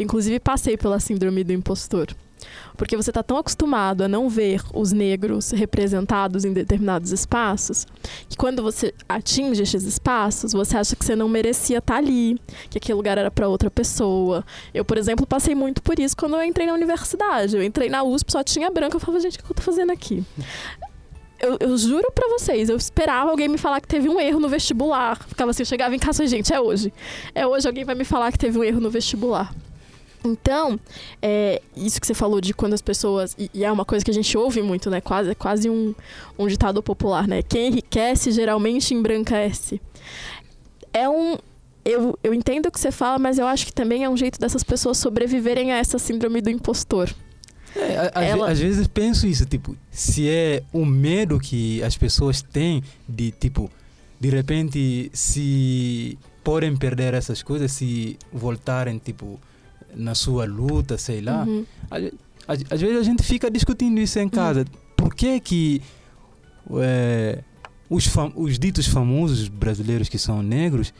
Inclusive, passei pela síndrome do impostor. Porque você está tão acostumado a não ver os negros representados em determinados espaços, que quando você atinge esses espaços, você acha que você não merecia estar ali, que aquele lugar era para outra pessoa. Eu, por exemplo, passei muito por isso quando eu entrei na universidade. Eu entrei na USP, só tinha branca. Eu falava, gente, o que eu tô fazendo aqui? Eu, eu juro pra vocês, eu esperava alguém me falar que teve um erro no vestibular. Ficava assim, eu chegava em casa, gente, é hoje. É hoje alguém vai me falar que teve um erro no vestibular. Então, é, isso que você falou de quando as pessoas. E, e é uma coisa que a gente ouve muito, né? Quase, é quase um, um ditado popular, né? Quem enriquece geralmente embranquece. É um. Eu, eu entendo o que você fala, mas eu acho que também é um jeito dessas pessoas sobreviverem a essa síndrome do impostor. É, a- às, Ela- às vezes penso isso, tipo, se é o medo que as pessoas têm de, tipo, de repente se podem perder essas coisas, se voltarem, tipo, na sua luta, sei lá. Uhum. Às, às- vezes a gente fica discutindo isso em casa. Por que que é, os, os ditos famosos brasileiros que são negros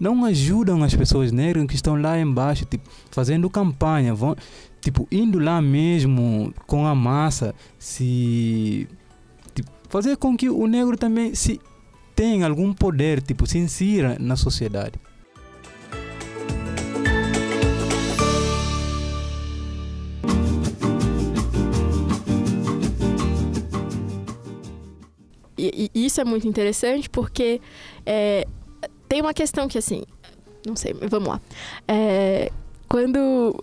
não ajudam as pessoas negras que estão lá embaixo, tipo, fazendo campanha, vão, tipo, indo lá mesmo com a massa, se tipo, fazer com que o negro também se tenha algum poder, tipo, se insira na sociedade. Isso é muito interessante porque é, tem uma questão que, assim, não sei, vamos lá. É, quando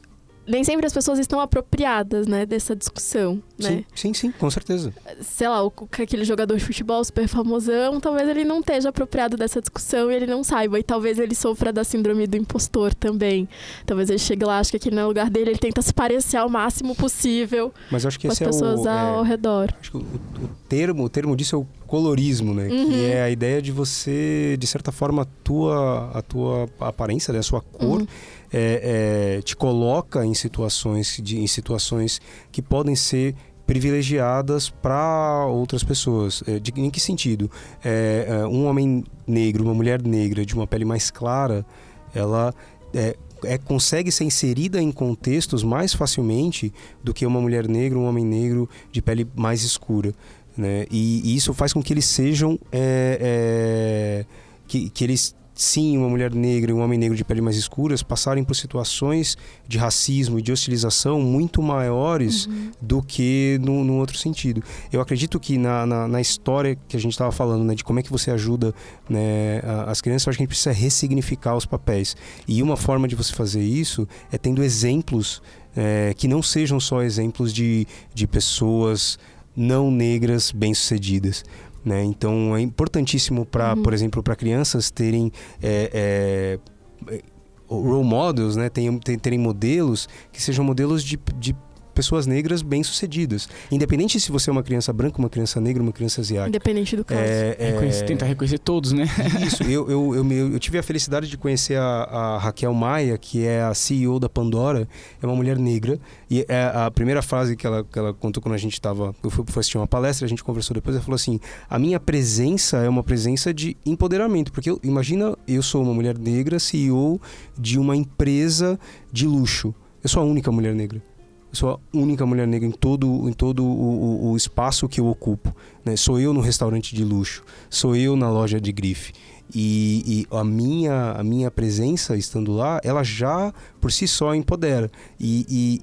nem sempre as pessoas estão apropriadas, né, dessa discussão, né? Sim, sim, sim, com certeza. Sei lá, o, aquele jogador de futebol super famosão, talvez ele não esteja apropriado dessa discussão e ele não saiba. E talvez ele sofra da síndrome do impostor também. Talvez ele chegue lá, acho que aquele não é o lugar dele, ele tenta se parecer ao máximo possível Mas acho que com as é pessoas o. ao é, redor. acho que o, o termo, o termo disso é o colorismo, né? Uhum. Que é a ideia de você, de certa forma, a tua, a tua aparência, né? a sua cor, Uhum. É, é, te coloca em situações, de, em situações que podem ser privilegiadas para outras pessoas. É, de, em que sentido? É, é, um homem negro, uma mulher negra de uma pele mais clara, ela é, é, consegue ser inserida em contextos mais facilmente do que uma mulher negra, um homem negro de pele mais escura. Né? E, e isso faz com que eles sejam. é, é, que, que eles, sim, uma mulher negra e um homem negro de pele mais escuras, passarem por situações de racismo e de hostilização muito maiores do que no, no outro sentido. Eu acredito que na, na, na história que a gente estava falando, né, de como é que você ajuda né, as crianças, eu acho que a gente precisa ressignificar os papéis. E uma forma de você fazer isso é tendo exemplos é, que não sejam só exemplos de, de pessoas não negras bem-sucedidas. Né? Então é importantíssimo para, Uhum. por exemplo, para crianças terem é, é, é, role models, né? Tenham- ter- terem modelos que sejam modelos de, de pessoas negras bem-sucedidas. Independente se você é uma criança branca, uma criança negra, uma criança asiática. Independente do caso. É, é, Reconhecer- tentar reconhecer todos, né? isso, eu, eu, eu, eu tive a felicidade de conhecer a, a Raquel Maia, que é a CEO da Pandora, é uma mulher negra, e é a primeira frase que ela, que ela contou quando a gente estava, eu fui, fui assistir uma palestra, a gente conversou depois, ela falou assim, a minha presença é uma presença de empoderamento, porque eu, imagina, eu sou uma mulher negra, CEO de uma empresa de luxo, eu sou a única mulher negra. Sou a única mulher negra em todo, em todo o, o- o espaço que eu ocupo. né? Sou eu no restaurante de luxo, sou eu na loja de grife. E, e a, minha, a minha presença estando lá, ela já por si só empodera. E, e-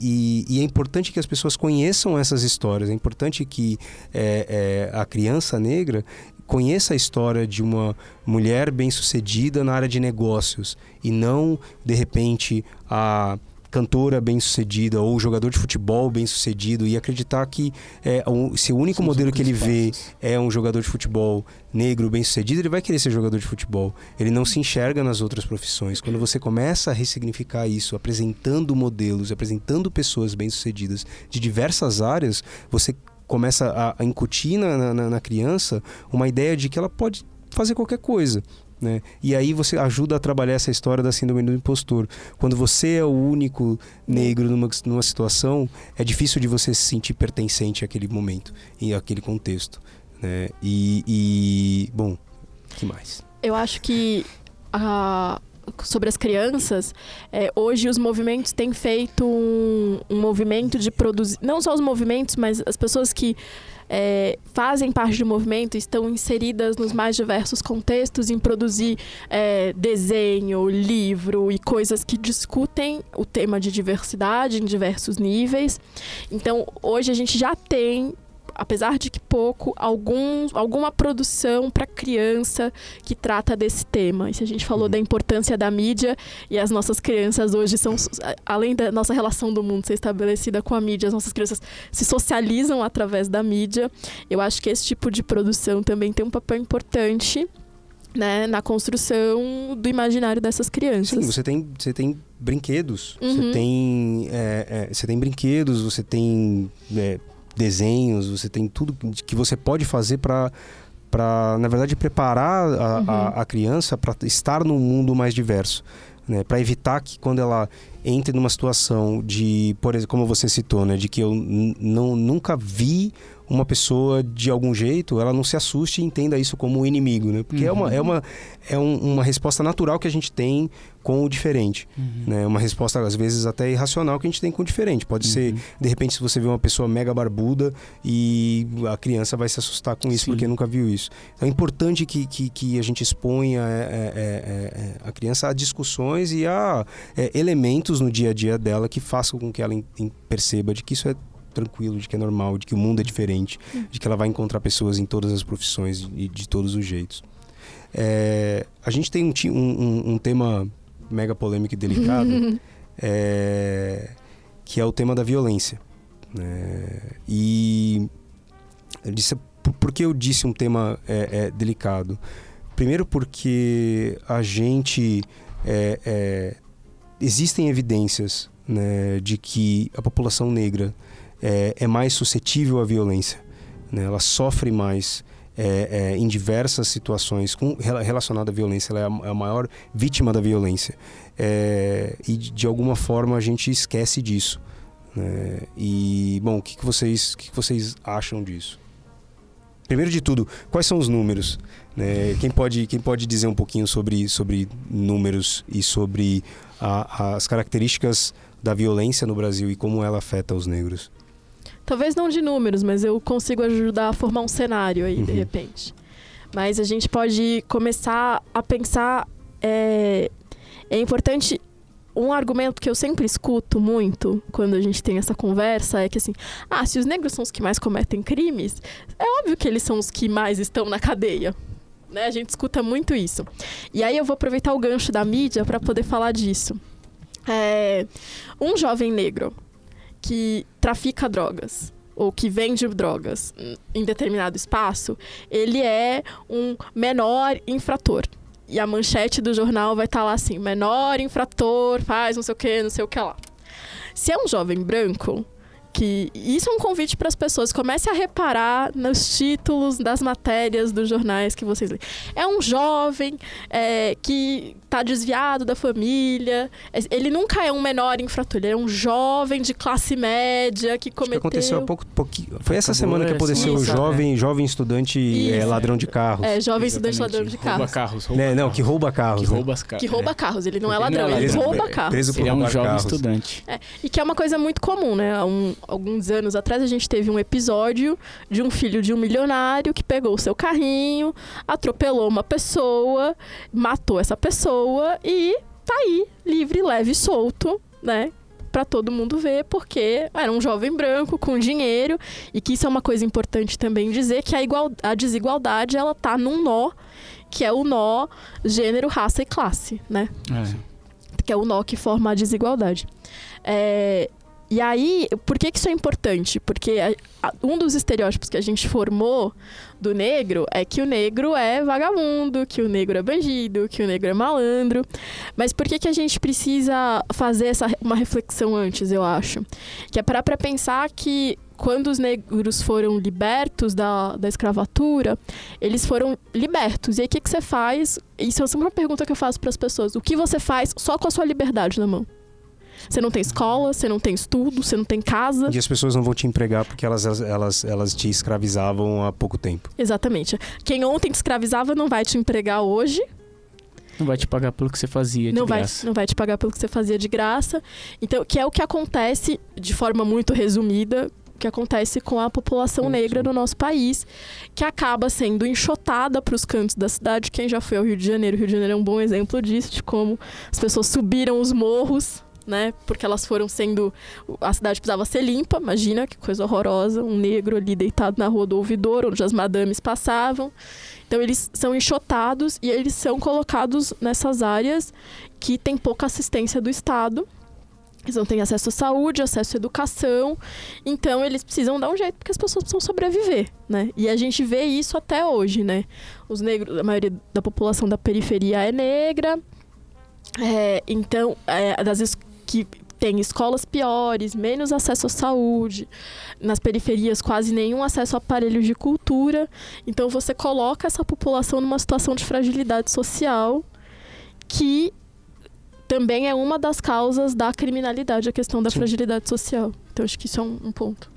e- e é importante que as pessoas conheçam essas histórias. É importante que é, é, a criança negra conheça a história de uma mulher bem-sucedida na área de negócios e não, de repente, a cantora bem-sucedida ou jogador de futebol bem-sucedido e acreditar que é, o, se o único São modelo que ele vê é um jogador de futebol negro bem-sucedido, ele vai querer ser jogador de futebol. Ele não se enxerga nas outras profissões. Quando você começa a ressignificar isso, apresentando modelos, apresentando pessoas bem-sucedidas de diversas áreas, você começa a, a incutir na, na, na criança uma ideia de que ela pode fazer qualquer coisa. Né? E aí você ajuda a trabalhar essa história da síndrome do impostor. Quando você é o único negro numa, numa situação, é difícil de você se sentir pertencente àquele momento e àquele contexto. Né? E, e, bom, que mais? Eu acho que ah, sobre as crianças, é, hoje os movimentos têm feito um, um movimento de produzir. Não só os movimentos, mas as pessoas que é, fazem parte do movimento estão inseridas nos mais diversos contextos em produzir é, desenho, livro e coisas que discutem o tema de diversidade em diversos níveis. Então, hoje a gente já tem apesar de que pouco, algum, alguma produção para criança que trata desse tema. E se a gente falou Uhum. da importância da mídia e as nossas crianças hoje são, além da nossa relação do mundo ser estabelecida com a mídia, as nossas crianças se socializam através da mídia. Eu acho que esse tipo de produção também tem um papel importante. Né, na construção do imaginário dessas crianças. Sim, você tem, você tem brinquedos, Uhum. você tem é, é, você tem brinquedos, você tem é, desenhos, você tem tudo que você pode fazer para para na verdade preparar a, Uhum. a, a criança para estar num mundo mais diverso, né? Para evitar que quando ela entre numa situação de, por exemplo, como você citou, né, de que eu não nunca vi uma pessoa de algum jeito, ela não se assuste e entenda isso como um inimigo, né? Porque é uma é uma é um- uma resposta natural que a gente tem com o diferente, né? Uma resposta às vezes até irracional que a gente tem com o diferente. Pode ser, de repente, se você vê uma pessoa mega barbuda e a criança vai se assustar com isso Sim. porque nunca viu isso. Então é importante que, que, que a gente exponha é, é, é, é, a criança a discussões e a é, elementos no dia a dia dela que façam com que ela em- em- perceba de que isso é tranquilo, de que é normal, de que o mundo é diferente, de que ela vai encontrar pessoas em todas as profissões e de todos os jeitos. É, a gente tem um, um, um- tema mega polêmico e delicado, é, que é o tema da violência. né? E disse, por, por que eu disse um tema é, é, delicado? Primeiro porque a gente é, é, existem evidências né, de que a população negra é, é mais suscetível à violência, né? ela sofre mais é, é, em diversas situações com, rela- relacionada à violência, ela é a, é a maior vítima da violência É, e de, de alguma forma a gente esquece disso. né? E bom, o que, que vocês, que, que vocês acham disso? Primeiro de tudo, quais são os números? né? Quem pode, quem pode dizer um pouquinho sobre, sobre números e sobre a- as características da violência no Brasil e como ela afeta os negros? Talvez não de números, mas eu consigo ajudar a formar um cenário aí, de Uhum. repente. Mas a gente pode começar a pensar. É, é importante. Um argumento que eu sempre escuto muito quando a gente tem essa conversa é que assim, ah, se os negros são os que mais cometem crimes, é óbvio que eles são os que mais estão na cadeia. Né? A gente escuta muito isso. E aí eu vou aproveitar o gancho da mídia para poder falar disso. É, um jovem negro que trafica drogas ou que vende drogas em determinado espaço, ele é um menor infrator. E a manchete do jornal vai estar lá assim: menor infrator faz não sei o que, não sei o que lá. Se é um jovem branco, que isso é um convite para as pessoas. Comece a reparar nos títulos das matérias dos jornais que vocês leem. É um jovem é, que está desviado da família. É, Ele nunca é um menor infrator. Ele é um jovem de classe média que Acho que cometeu. aconteceu há pouco, pouquinho. Foi essa Acabou semana que essa aconteceu o jovem, jovem estudante é, ladrão de carros. É, jovem estudante Exatamente. ladrão de Rouba carros. carros. Rouba Né, não, carros. que rouba carros. Que né? rouba as carros. Que rouba carros. Ele não é Ele não é ladrão, ele ladrão. rouba carros. preso por Ele é um jovem carros. estudante. E que é uma coisa muito comum, né? Um- alguns anos atrás a gente teve um episódio de um filho de um milionário que pegou o seu carrinho, atropelou uma pessoa, matou essa pessoa e tá aí, livre, leve e solto, né? Pra todo mundo ver, porque era um jovem branco com dinheiro e que isso é uma coisa importante também dizer que a, igual, a desigualdade ela tá num nó que é o nó gênero, raça e classe, né? É. que é o nó que forma a desigualdade. É, e aí, por que, que isso é importante? Porque a- a- um dos estereótipos que a gente formou do negro é que o negro é vagabundo, que o negro é bandido, que o negro é malandro. Mas por que, que a gente precisa fazer essa, uma reflexão antes, eu acho? Que é parar para pensar que quando os negros foram libertos da, da escravatura, eles foram libertos. E aí, o que, que você faz? Isso é sempre uma pergunta que eu faço para as pessoas. O que você faz só com a sua liberdade na mão? Você não tem escola, você não tem estudo, você não tem casa. E as pessoas não vão te empregar porque elas, elas, elas te escravizavam há pouco tempo. Exatamente. Quem ontem te escravizava não vai te empregar hoje, Não vai te pagar pelo que você fazia de não vai, graça. não vai te pagar pelo que você fazia de graça. Então, que é o que acontece, de forma muito resumida, o que acontece com a população negra sim. no nosso país, que acaba sendo enxotada para os cantos da cidade. Quem já foi ao Rio de Janeiro, o Rio de Janeiro é um bom exemplo disso, de como as pessoas subiram os morros, né? Porque elas foram sendo. A cidade precisava ser limpa, imagina que coisa horrorosa, um negro ali deitado na rua do ouvidor, onde as madames passavam. Então eles são enxotados e eles são colocados nessas áreas que tem pouca assistência do Estado. Eles não têm acesso à saúde, acesso à educação. Então eles precisam dar um jeito porque as pessoas precisam sobreviver, né? E a gente vê isso até hoje, né? Os negros, a maioria da população da periferia é negra. É, então, é, das que tem escolas piores, menos acesso à saúde, nas periferias quase nenhum acesso a aparelhos de cultura. Então você coloca essa população numa situação de fragilidade social que também é uma das causas da criminalidade, a questão da Sim. fragilidade social. Então acho que isso é um, um ponto.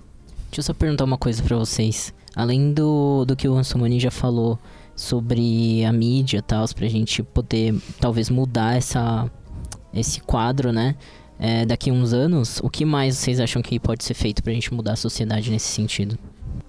Deixa eu só perguntar uma coisa pra vocês. Além do, do que o Ansomani já falou sobre a mídia e tal, pra gente poder talvez mudar essa, esse quadro, né? É, daqui a uns anos, o que mais vocês acham que pode ser feito pra gente mudar a sociedade nesse sentido?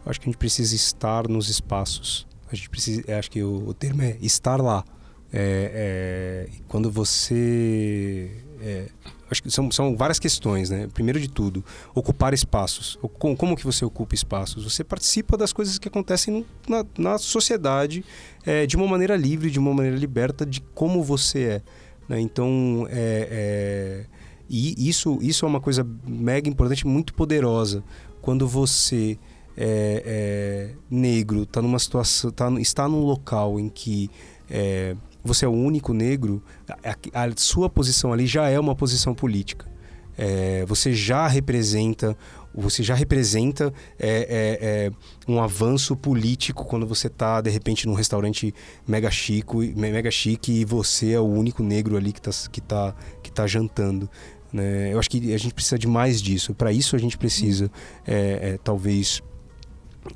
Acho que a gente precisa estar nos espaços. A gente precisa, eu acho que o, o termo é estar lá. É, é, quando você. é, acho que são, são várias questões, né? Primeiro de tudo, ocupar espaços. Como, como que você ocupa espaços? Você participa das coisas que acontecem na, na sociedade é, de uma maneira livre, de uma maneira liberta, de como você é. né? Então, é, é, E isso, isso é uma coisa mega importante, muito poderosa. Quando você é, é, negro tá numa situação, tá, está num local em que é, você é o único negro, a, a, sua posição ali já é uma posição política. É, você já representa você já representa é, é, é, um avanço político quando você está de repente num restaurante mega chique, mega chique e você é o único negro ali que está que tá, que tá jantando. Né? Eu acho que a gente precisa de mais disso. Para isso a gente precisa, é, é, talvez,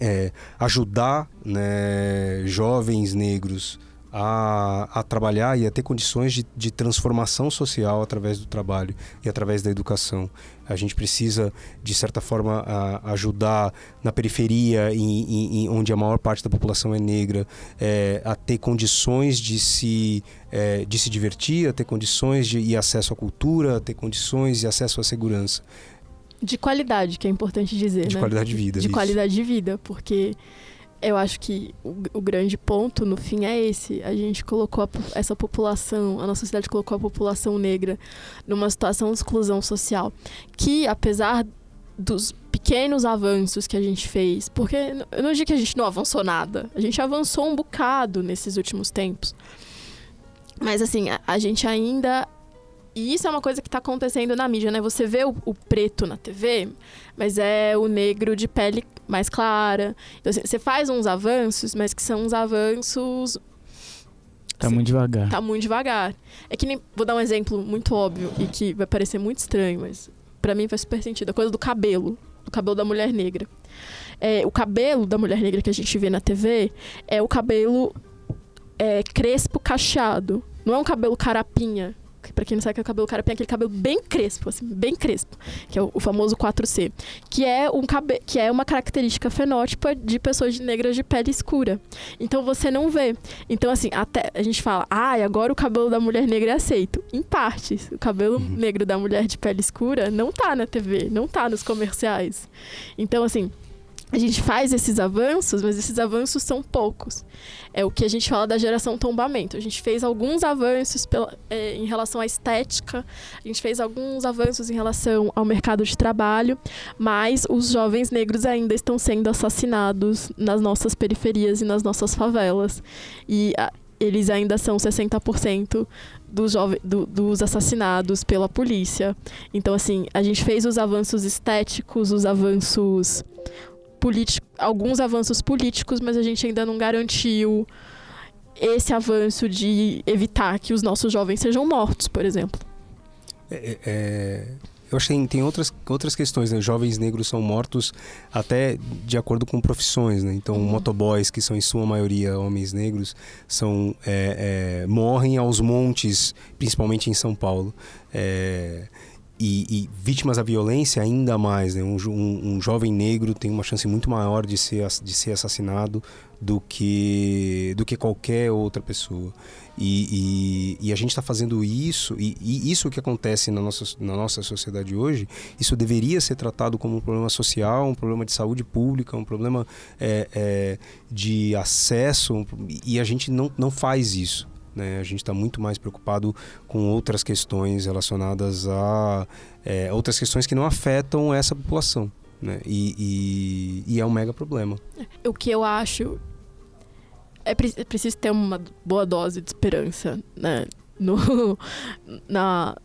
é, ajudar né, jovens negros a, a, trabalhar e a ter condições de, de, transformação social através do trabalho e através da educação. A gente precisa, de certa forma, a, ajudar na periferia, em, em, onde a maior parte da população é negra, é, a ter condições de se, é, de se divertir, a ter condições de e acesso à cultura, a ter condições e acesso à segurança. De qualidade, que é importante dizer. De né? qualidade de vida. De isso. qualidade de vida, porque eu acho que o, o, grande ponto no fim é esse. A gente colocou a, essa população, a nossa sociedade colocou a população negra numa situação de exclusão social. Que, apesar dos pequenos avanços que a gente fez, porque eu não digo que a gente não avançou nada, a gente avançou um bocado nesses últimos tempos. Mas assim, a, a gente ainda e isso é uma coisa que está acontecendo na mídia, né? Você vê o, o, preto na TV, mas é o negro de pele mais clara. Então, assim, você faz uns avanços, mas que são uns avanços. Tá assim, muito devagar. Tá muito devagar. É que nem. Vou dar um exemplo muito óbvio e que vai parecer muito estranho, mas para mim faz super sentido. A coisa do cabelo. Do cabelo da mulher negra. É, o cabelo da mulher negra que a gente vê na TV é o cabelo é, crespo cacheado. Não é um cabelo carapinha, para quem não sabe o que é o cabelo carapinha, é aquele cabelo bem crespo, assim, bem crespo, que é o, o famoso 4C, que é um cabe que é uma característica fenótipa de pessoas negras de pele escura. Então você não vê. Então assim, até a gente fala: "Ah, agora o cabelo da mulher negra é aceito". Em partes, o cabelo uhum. negro da mulher de pele escura não tá na TV, não tá nos comerciais. Então assim, a gente faz esses avanços, mas esses avanços são poucos. É o que a gente fala da geração tombamento. A gente fez alguns avanços pela, é, em relação à estética, a gente fez alguns avanços em relação ao mercado de trabalho, mas os jovens negros ainda estão sendo assassinados nas nossas periferias e nas nossas favelas. E a, eles ainda são 60% dos, jovens, do, dos assassinados pela polícia. Então, assim, a gente fez os avanços estéticos, os avanços alguns avanços políticos, mas a gente ainda não garantiu esse avanço de evitar que os nossos jovens sejam mortos, por exemplo. É, é, é eu acho que tem, tem, outras, outras questões, né? Jovens negros são mortos até de acordo com profissões, né? Então, uhum. motoboys, que são em sua maioria homens negros, são, é, é, morrem aos montes, principalmente em São Paulo. É, e, e, vítimas da violência ainda mais, né? Um, um, um, jovem negro tem uma chance muito maior de ser, de ser assassinado do que, do que qualquer outra pessoa. E, e, e a gente está fazendo isso, e, e, isso que acontece na nossa, na nossa sociedade hoje, isso deveria ser tratado como um problema social, um problema de saúde pública, um problema é, é, de acesso, e a gente não, não faz isso. Né? A gente está muito mais preocupado com outras questões relacionadas a é, outras questões que não afetam essa população. Né? E, e, e, é um mega problema. O que eu acho é, pre é preciso ter uma boa dose de esperança né? no, na,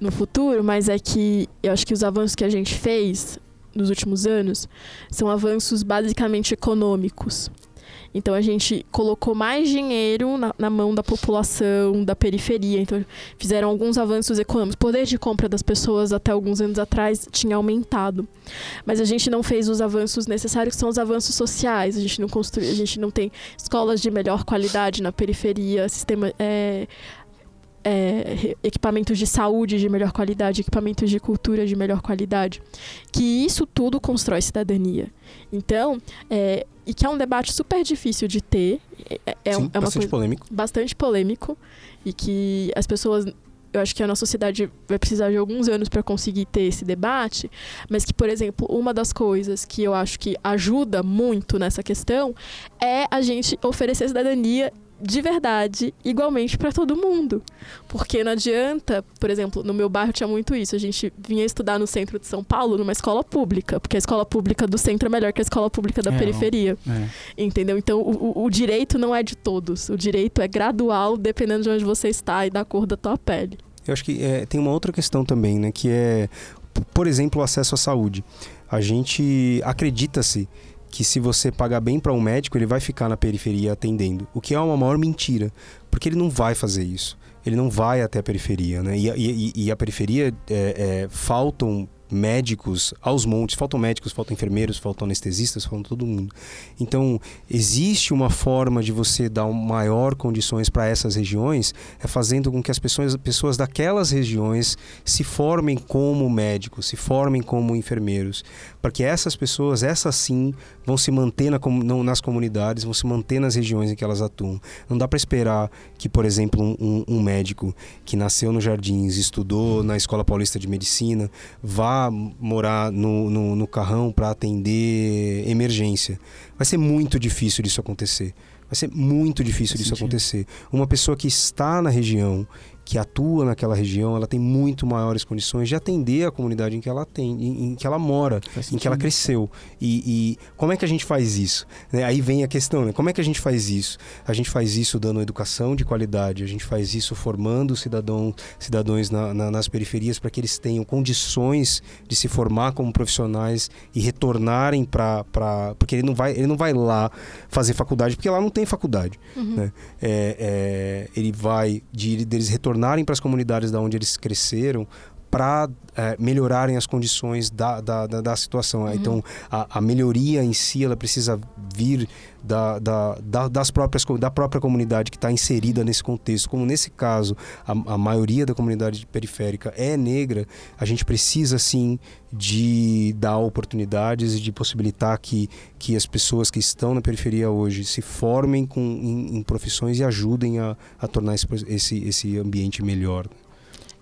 no futuro, mas é que eu acho que os avanços que a gente fez nos últimos anos são avanços basicamente econômicos. Então a gente colocou mais dinheiro na, na, mão da população, da periferia. Então fizeram alguns avanços econômicos. O poder de compra das pessoas até alguns anos atrás tinha aumentado. Mas a gente não fez os avanços necessários, que são os avanços sociais. A gente não construiu, a gente não tem escolas de melhor qualidade na periferia, sistema. É, é, equipamentos de saúde de melhor qualidade, equipamentos de cultura de melhor qualidade, que isso tudo constrói cidadania. Então, é, e que é um debate super difícil de ter, é, é, Sim, é bastante coisa, polêmico, bastante polêmico e que as pessoas eu acho que a nossa sociedade vai precisar de alguns anos para conseguir ter esse debate, mas que, por exemplo, uma das coisas que eu acho que ajuda muito nessa questão é a gente oferecer cidadania de verdade, igualmente para todo mundo. Porque não adianta, por exemplo, no meu bairro tinha muito isso. A gente vinha estudar no centro de São Paulo numa escola pública, porque a escola pública do centro é melhor que a escola pública da É, periferia. É. Entendeu? Então, o, o- direito não é de todos. O direito é gradual, dependendo de onde você está e da cor da tua pele. Eu acho que é, tem uma outra questão também, né? Que é, por exemplo, o acesso à saúde. A gente acredita-se que se você pagar bem para um médico, ele vai ficar na periferia atendendo. O que é uma maior mentira, porque ele não vai fazer isso. Ele não vai até a periferia, né? E, a- e- e a periferia é, é, faltam médicos aos montes, faltam médicos, faltam enfermeiros, faltam anestesistas, faltam todo mundo. Então, existe uma forma de você dar maior condições para essas regiões, é fazendo com que as pessoas, pessoas daquelas regiões se formem como médicos, se formem como enfermeiros, para que essas pessoas, essas sim, vão se manter na, nas comunidades, vão se manter nas regiões em que elas atuam. Não dá para esperar que, por exemplo, um- um médico que nasceu nos Jardins, estudou na Escola Paulista de Medicina, vá morar no, no, no Carrão para atender emergência. Vai ser muito difícil disso acontecer. Vai ser muito difícil Faz disso sentido. acontecer. Uma pessoa que está na região, que atua naquela região, ela tem muito maiores condições de atender a comunidade em que ela tem, em, em que ela mora, em que ela cresceu. E, e como é que a gente faz isso? Né? Aí vem a questão, né? Como é que a gente faz isso? A gente faz isso dando educação de qualidade, a gente faz isso formando cidadão, cidadãos na- na- nas periferias para que eles tenham condições de se formar como profissionais e retornarem para... Porque ele não, vai, ele não vai lá fazer faculdade, porque lá não tem faculdade. Né? É, é, ele vai de deles retornarem para as comunidades da onde eles cresceram para melhorarem as condições da, da, da, da situação. Uhum. Então, a, a melhoria em si, ela precisa vir da, da, da, das próprias, da própria comunidade que está inserida nesse contexto. Como nesse caso, a, a maioria da comunidade periférica é negra, a gente precisa, sim, de dar oportunidades e de possibilitar que, que as pessoas que estão na periferia hoje se formem com, em, em profissões e ajudem a, a tornar esse, esse, esse ambiente melhor.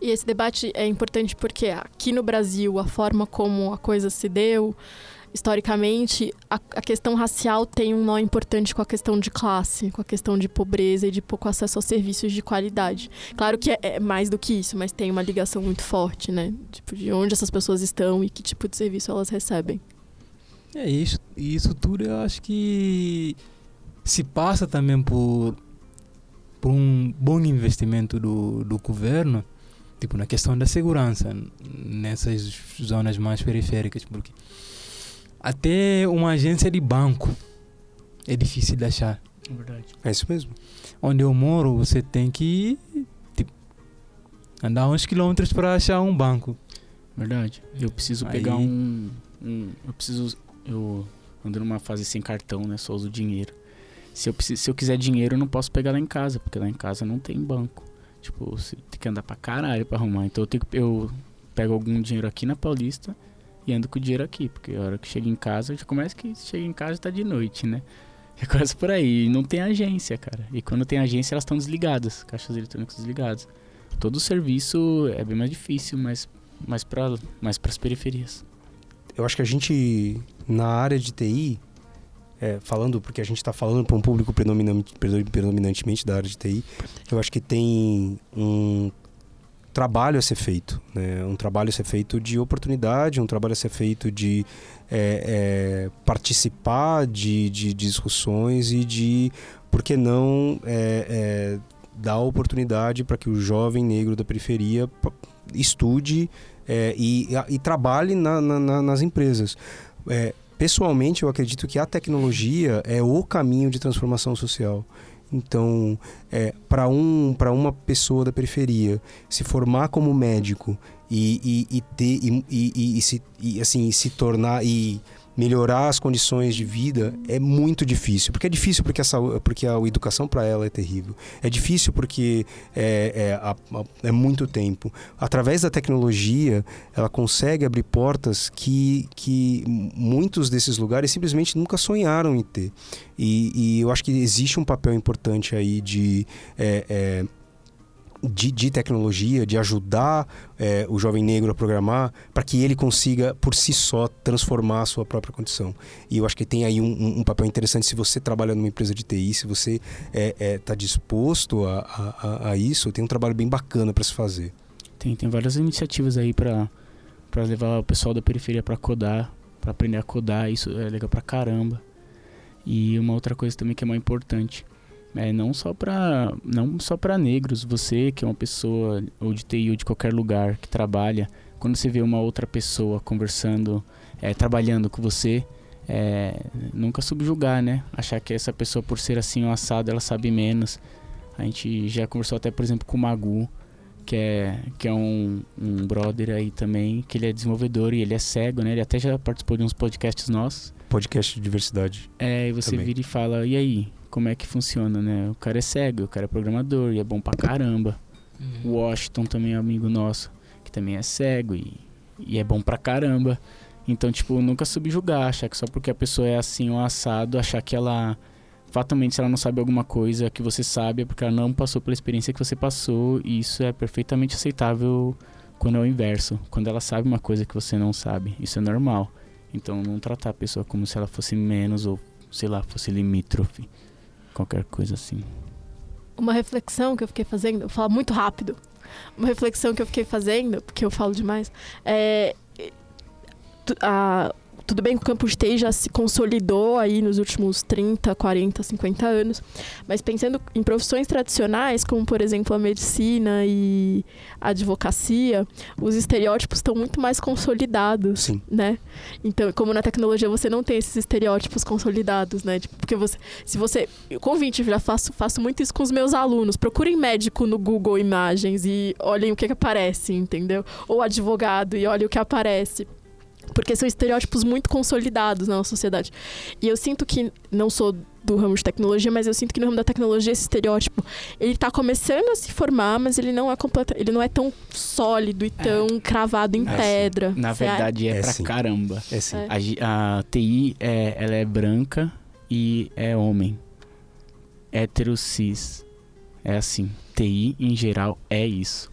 E esse debate é importante porque aqui no Brasil, a forma como a coisa se deu, historicamente, a, a questão racial tem um nó importante com a questão de classe, com a questão de pobreza e de pouco acesso aos serviços de qualidade. Claro que é, é mais do que isso, mas tem uma ligação muito forte, né? Tipo, de onde essas pessoas estão e que tipo de serviço elas recebem. É isso, e isso tudo eu acho que se passa também por, por um bom investimento do, do governo, tipo na questão da segurança nessas zonas mais periféricas, porque até uma agência de banco é difícil de achar. É verdade. É isso mesmo. Onde eu moro, você tem que tipo, andar uns quilômetros para achar um banco. Verdade. Eu preciso Aí- pegar um, um- Eu preciso. Eu ando numa fase sem cartão, né? Só uso dinheiro. Se eu, preciso, se eu quiser dinheiro, eu não posso pegar lá em casa, porque lá em casa não tem banco. Tipo, você tem que andar pra caralho pra arrumar. Então eu tenho que. Eu pego algum dinheiro aqui na Paulista e ando com o dinheiro aqui. Porque a hora que chega em casa, já começa que chega em casa tá de noite, né? Já começa por aí. E não tem agência, cara. E quando tem agência, elas estão desligadas. Caixas eletrônicas desligadas. Todo o serviço é bem mais difícil, mas mais para mais as periferias. Eu acho que a gente, na área de TI, é, falando, porque a gente está falando para um público predominante, predominantemente da área de TI, eu acho que tem um trabalho a ser feito, né? um trabalho a ser feito de oportunidade, um trabalho a ser feito de é, é, participar de, de discussões e de, por que não, é, é, dar oportunidade para que o jovem negro da periferia estude é, e, e trabalhe na- na- nas empresas. É, pessoalmente, eu acredito que a tecnologia é o caminho de transformação social. Então, é, para um, para uma pessoa da periferia se formar como médico e, e, e ter e, e, e se e, assim se tornar e melhorar as condições de vida é muito difícil. Porque é difícil porque a saúde, porque a educação para ela é terrível. É difícil porque é, é, é muito tempo. Através da tecnologia ela consegue abrir portas que, que muitos desses lugares simplesmente nunca sonharam em ter. E, e eu acho que existe um papel importante aí de é, é, de, de tecnologia, de ajudar é, o jovem negro a programar, para que ele consiga, por si só, transformar a sua própria condição. E eu acho que tem aí um, um papel interessante se você trabalha numa empresa de TI, se você está é, é, tá disposto a, a, a, isso, tem um trabalho bem bacana para se fazer. Tem, tem várias iniciativas aí para levar o pessoal da periferia para codar, para aprender a codar, isso é legal pra caramba. E uma outra coisa também que é muito importante, é não só para não só para negros, você que é uma pessoa ou de TI ou de qualquer lugar que trabalha, quando você vê uma outra pessoa conversando, é, trabalhando com você, é, nunca subjugar, né? Achar que essa pessoa por ser assim ou assado, ela sabe menos. A gente já conversou até, por exemplo, com o Magu, que é, que é um, um brother aí também, que ele é desenvolvedor e ele é cego, né? Ele até já participou de uns podcasts nossos. Podcast de diversidade. É, e você também. vira e fala, e aí, como é que funciona, né? O cara é cego, o cara é programador e é bom pra caramba. Uhum. Washington também é amigo nosso, que também é cego e, e é bom pra caramba. Então, tipo, nunca subjugar, achar que só porque a pessoa é assim ou assado, achar que ela. Fatalmente, se ela não sabe alguma coisa que você sabe, é porque ela não passou pela experiência que você passou, e isso é perfeitamente aceitável quando é o inverso. Quando ela sabe uma coisa que você não sabe, isso é normal. Então, não tratar a pessoa como se ela fosse menos ou, sei lá, fosse limítrofe qualquer coisa assim. Uma reflexão que eu fiquei fazendo, eu falo muito rápido. Uma reflexão que eu fiquei fazendo, porque eu falo demais, é a, tudo bem que o campus TI já se consolidou aí nos últimos 30, 40, 50 anos, mas pensando em profissões tradicionais, como por exemplo a medicina e a advocacia, os estereótipos estão muito mais consolidados, Sim. né? Então, como na tecnologia você não tem esses estereótipos consolidados, né? Tipo, porque você, se você, convite, já faço, faço muito isso com os meus alunos, procurem médico no Google Imagens e olhem o que, que aparece, entendeu? Ou advogado e olhem o que aparece porque são estereótipos muito consolidados na nossa sociedade. E eu sinto que, não sou do ramo de tecnologia, mas eu sinto que no ramo da tecnologia esse estereótipo, ele está começando a se formar, mas ele não é completo, ele não é tão sólido e tão é. cravado em é pedra. Na verdade é, é pra sim. caramba. É sim. A, a, TI é, ela é branca e é homem. Hétero cis. É assim. TI em geral é isso.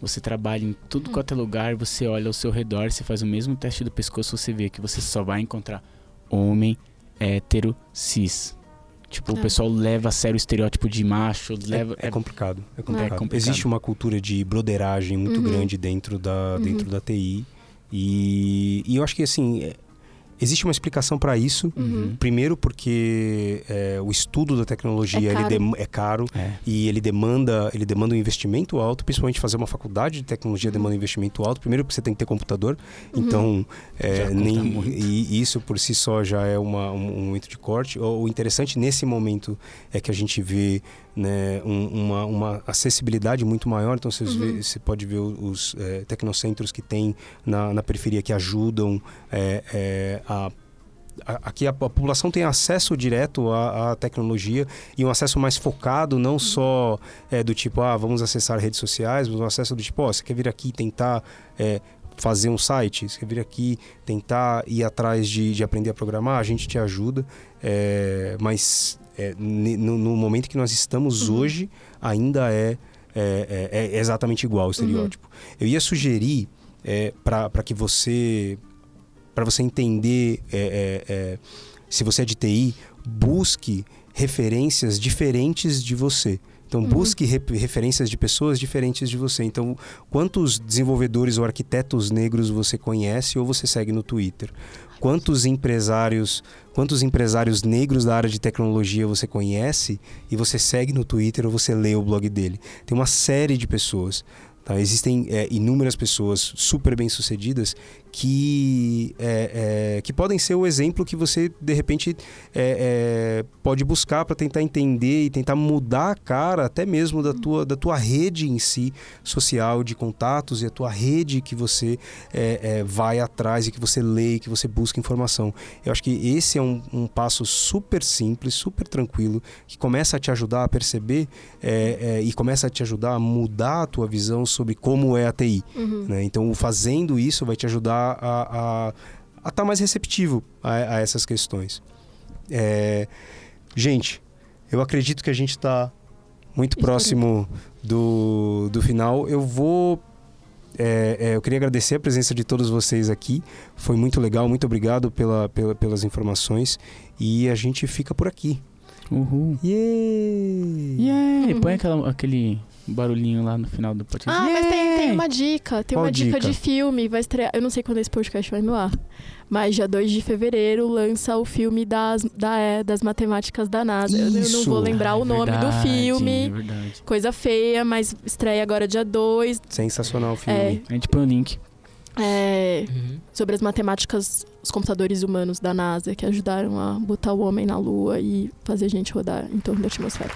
Você trabalha em tudo quanto é lugar, você olha ao seu redor, você faz o mesmo teste do pescoço, você vê que você só vai encontrar homem, hétero, cis. Tipo, é. o pessoal leva a sério o estereótipo de macho. É, leva, é, é, complicado, é, complicado, é, complicado. Existe uma cultura de broderagem muito uhum. grande dentro da, uhum. dentro da TI. E, e eu acho que assim é, Existe uma explicação para isso. Uhum. Primeiro, porque é, o estudo da tecnologia é caro, ele é caro é. e ele demanda, ele demanda um investimento alto, principalmente fazer uma faculdade de tecnologia demanda um investimento alto. Primeiro, porque você tem que ter computador, uhum. então é, nem, e isso por si só já é uma, um, um momento de corte. O, o interessante nesse momento é que a gente vê né, um, uma, uma, acessibilidade muito maior. Então você, uhum. você pode ver os é, tecnocentros que tem na, na periferia que ajudam é, é, a aqui a, a, população tem acesso direto à, à, tecnologia e um acesso mais focado, não uhum. só é, do tipo, ah, vamos acessar redes sociais, mas um acesso do tipo, oh, você quer vir aqui tentar é, fazer um site, você quer vir aqui tentar ir atrás de, de aprender a programar, a gente te ajuda, é, mas é, no, no, momento que nós estamos uhum. hoje, ainda é, é, é, é, exatamente igual o estereótipo. Uhum. Eu ia sugerir é, para que você para você entender é, é, se você é de TI, busque referências diferentes de você. Então, uhum. busque re referências de pessoas diferentes de você. Então, quantos desenvolvedores ou arquitetos negros você conhece ou você segue no Twitter? Quantos empresários, quantos empresários negros da área de tecnologia você conhece e você segue no Twitter ou você lê o blog dele? Tem uma série de pessoas. Tá? Existem é, inúmeras pessoas super bem-sucedidas que, é, é, que podem ser o exemplo que você, de repente, é, é, pode buscar para tentar entender e tentar mudar a cara até mesmo da tua, da tua rede em si social de contatos e a tua rede que você é, vai atrás e que você lê e que você busca informação. Eu acho que esse é um, um passo super simples, super tranquilo, que começa a te ajudar a perceber e começa a te ajudar a mudar a tua visão sobre como é a TI. Uhum. Né? Então, fazendo isso vai te ajudar a estar tá mais receptivo a, a essas questões. É, gente, eu acredito que a gente está muito próximo do, do final. Eu vou. é, é, eu queria agradecer a presença de todos vocês aqui. Foi muito legal, muito obrigado pela, pela- pelas informações. E a gente fica por aqui. Uhul. Yay! Uhum. Põe aquela, aquele barulhinho lá no final do podcast. Ah, mas tem, tem uma dica. Tem Qual uma dica, dica? de filme. Vai estrear. Eu não sei quando esse podcast vai no ar. Mas dia 2 de fevereiro lança o filme das, da, é, das matemáticas da NASA. Eu- Eu, não Isso. vou lembrar Ah, o é nome do verdade, filme. É verdade. Coisa feia, mas estreia agora dia 2. Sensacional o filme. É, A gente põe o link. é, Uhum. sobre as matemáticas, os computadores humanos da NASA que ajudaram a botar o homem na Lua e fazer a gente rodar em torno da atmosfera.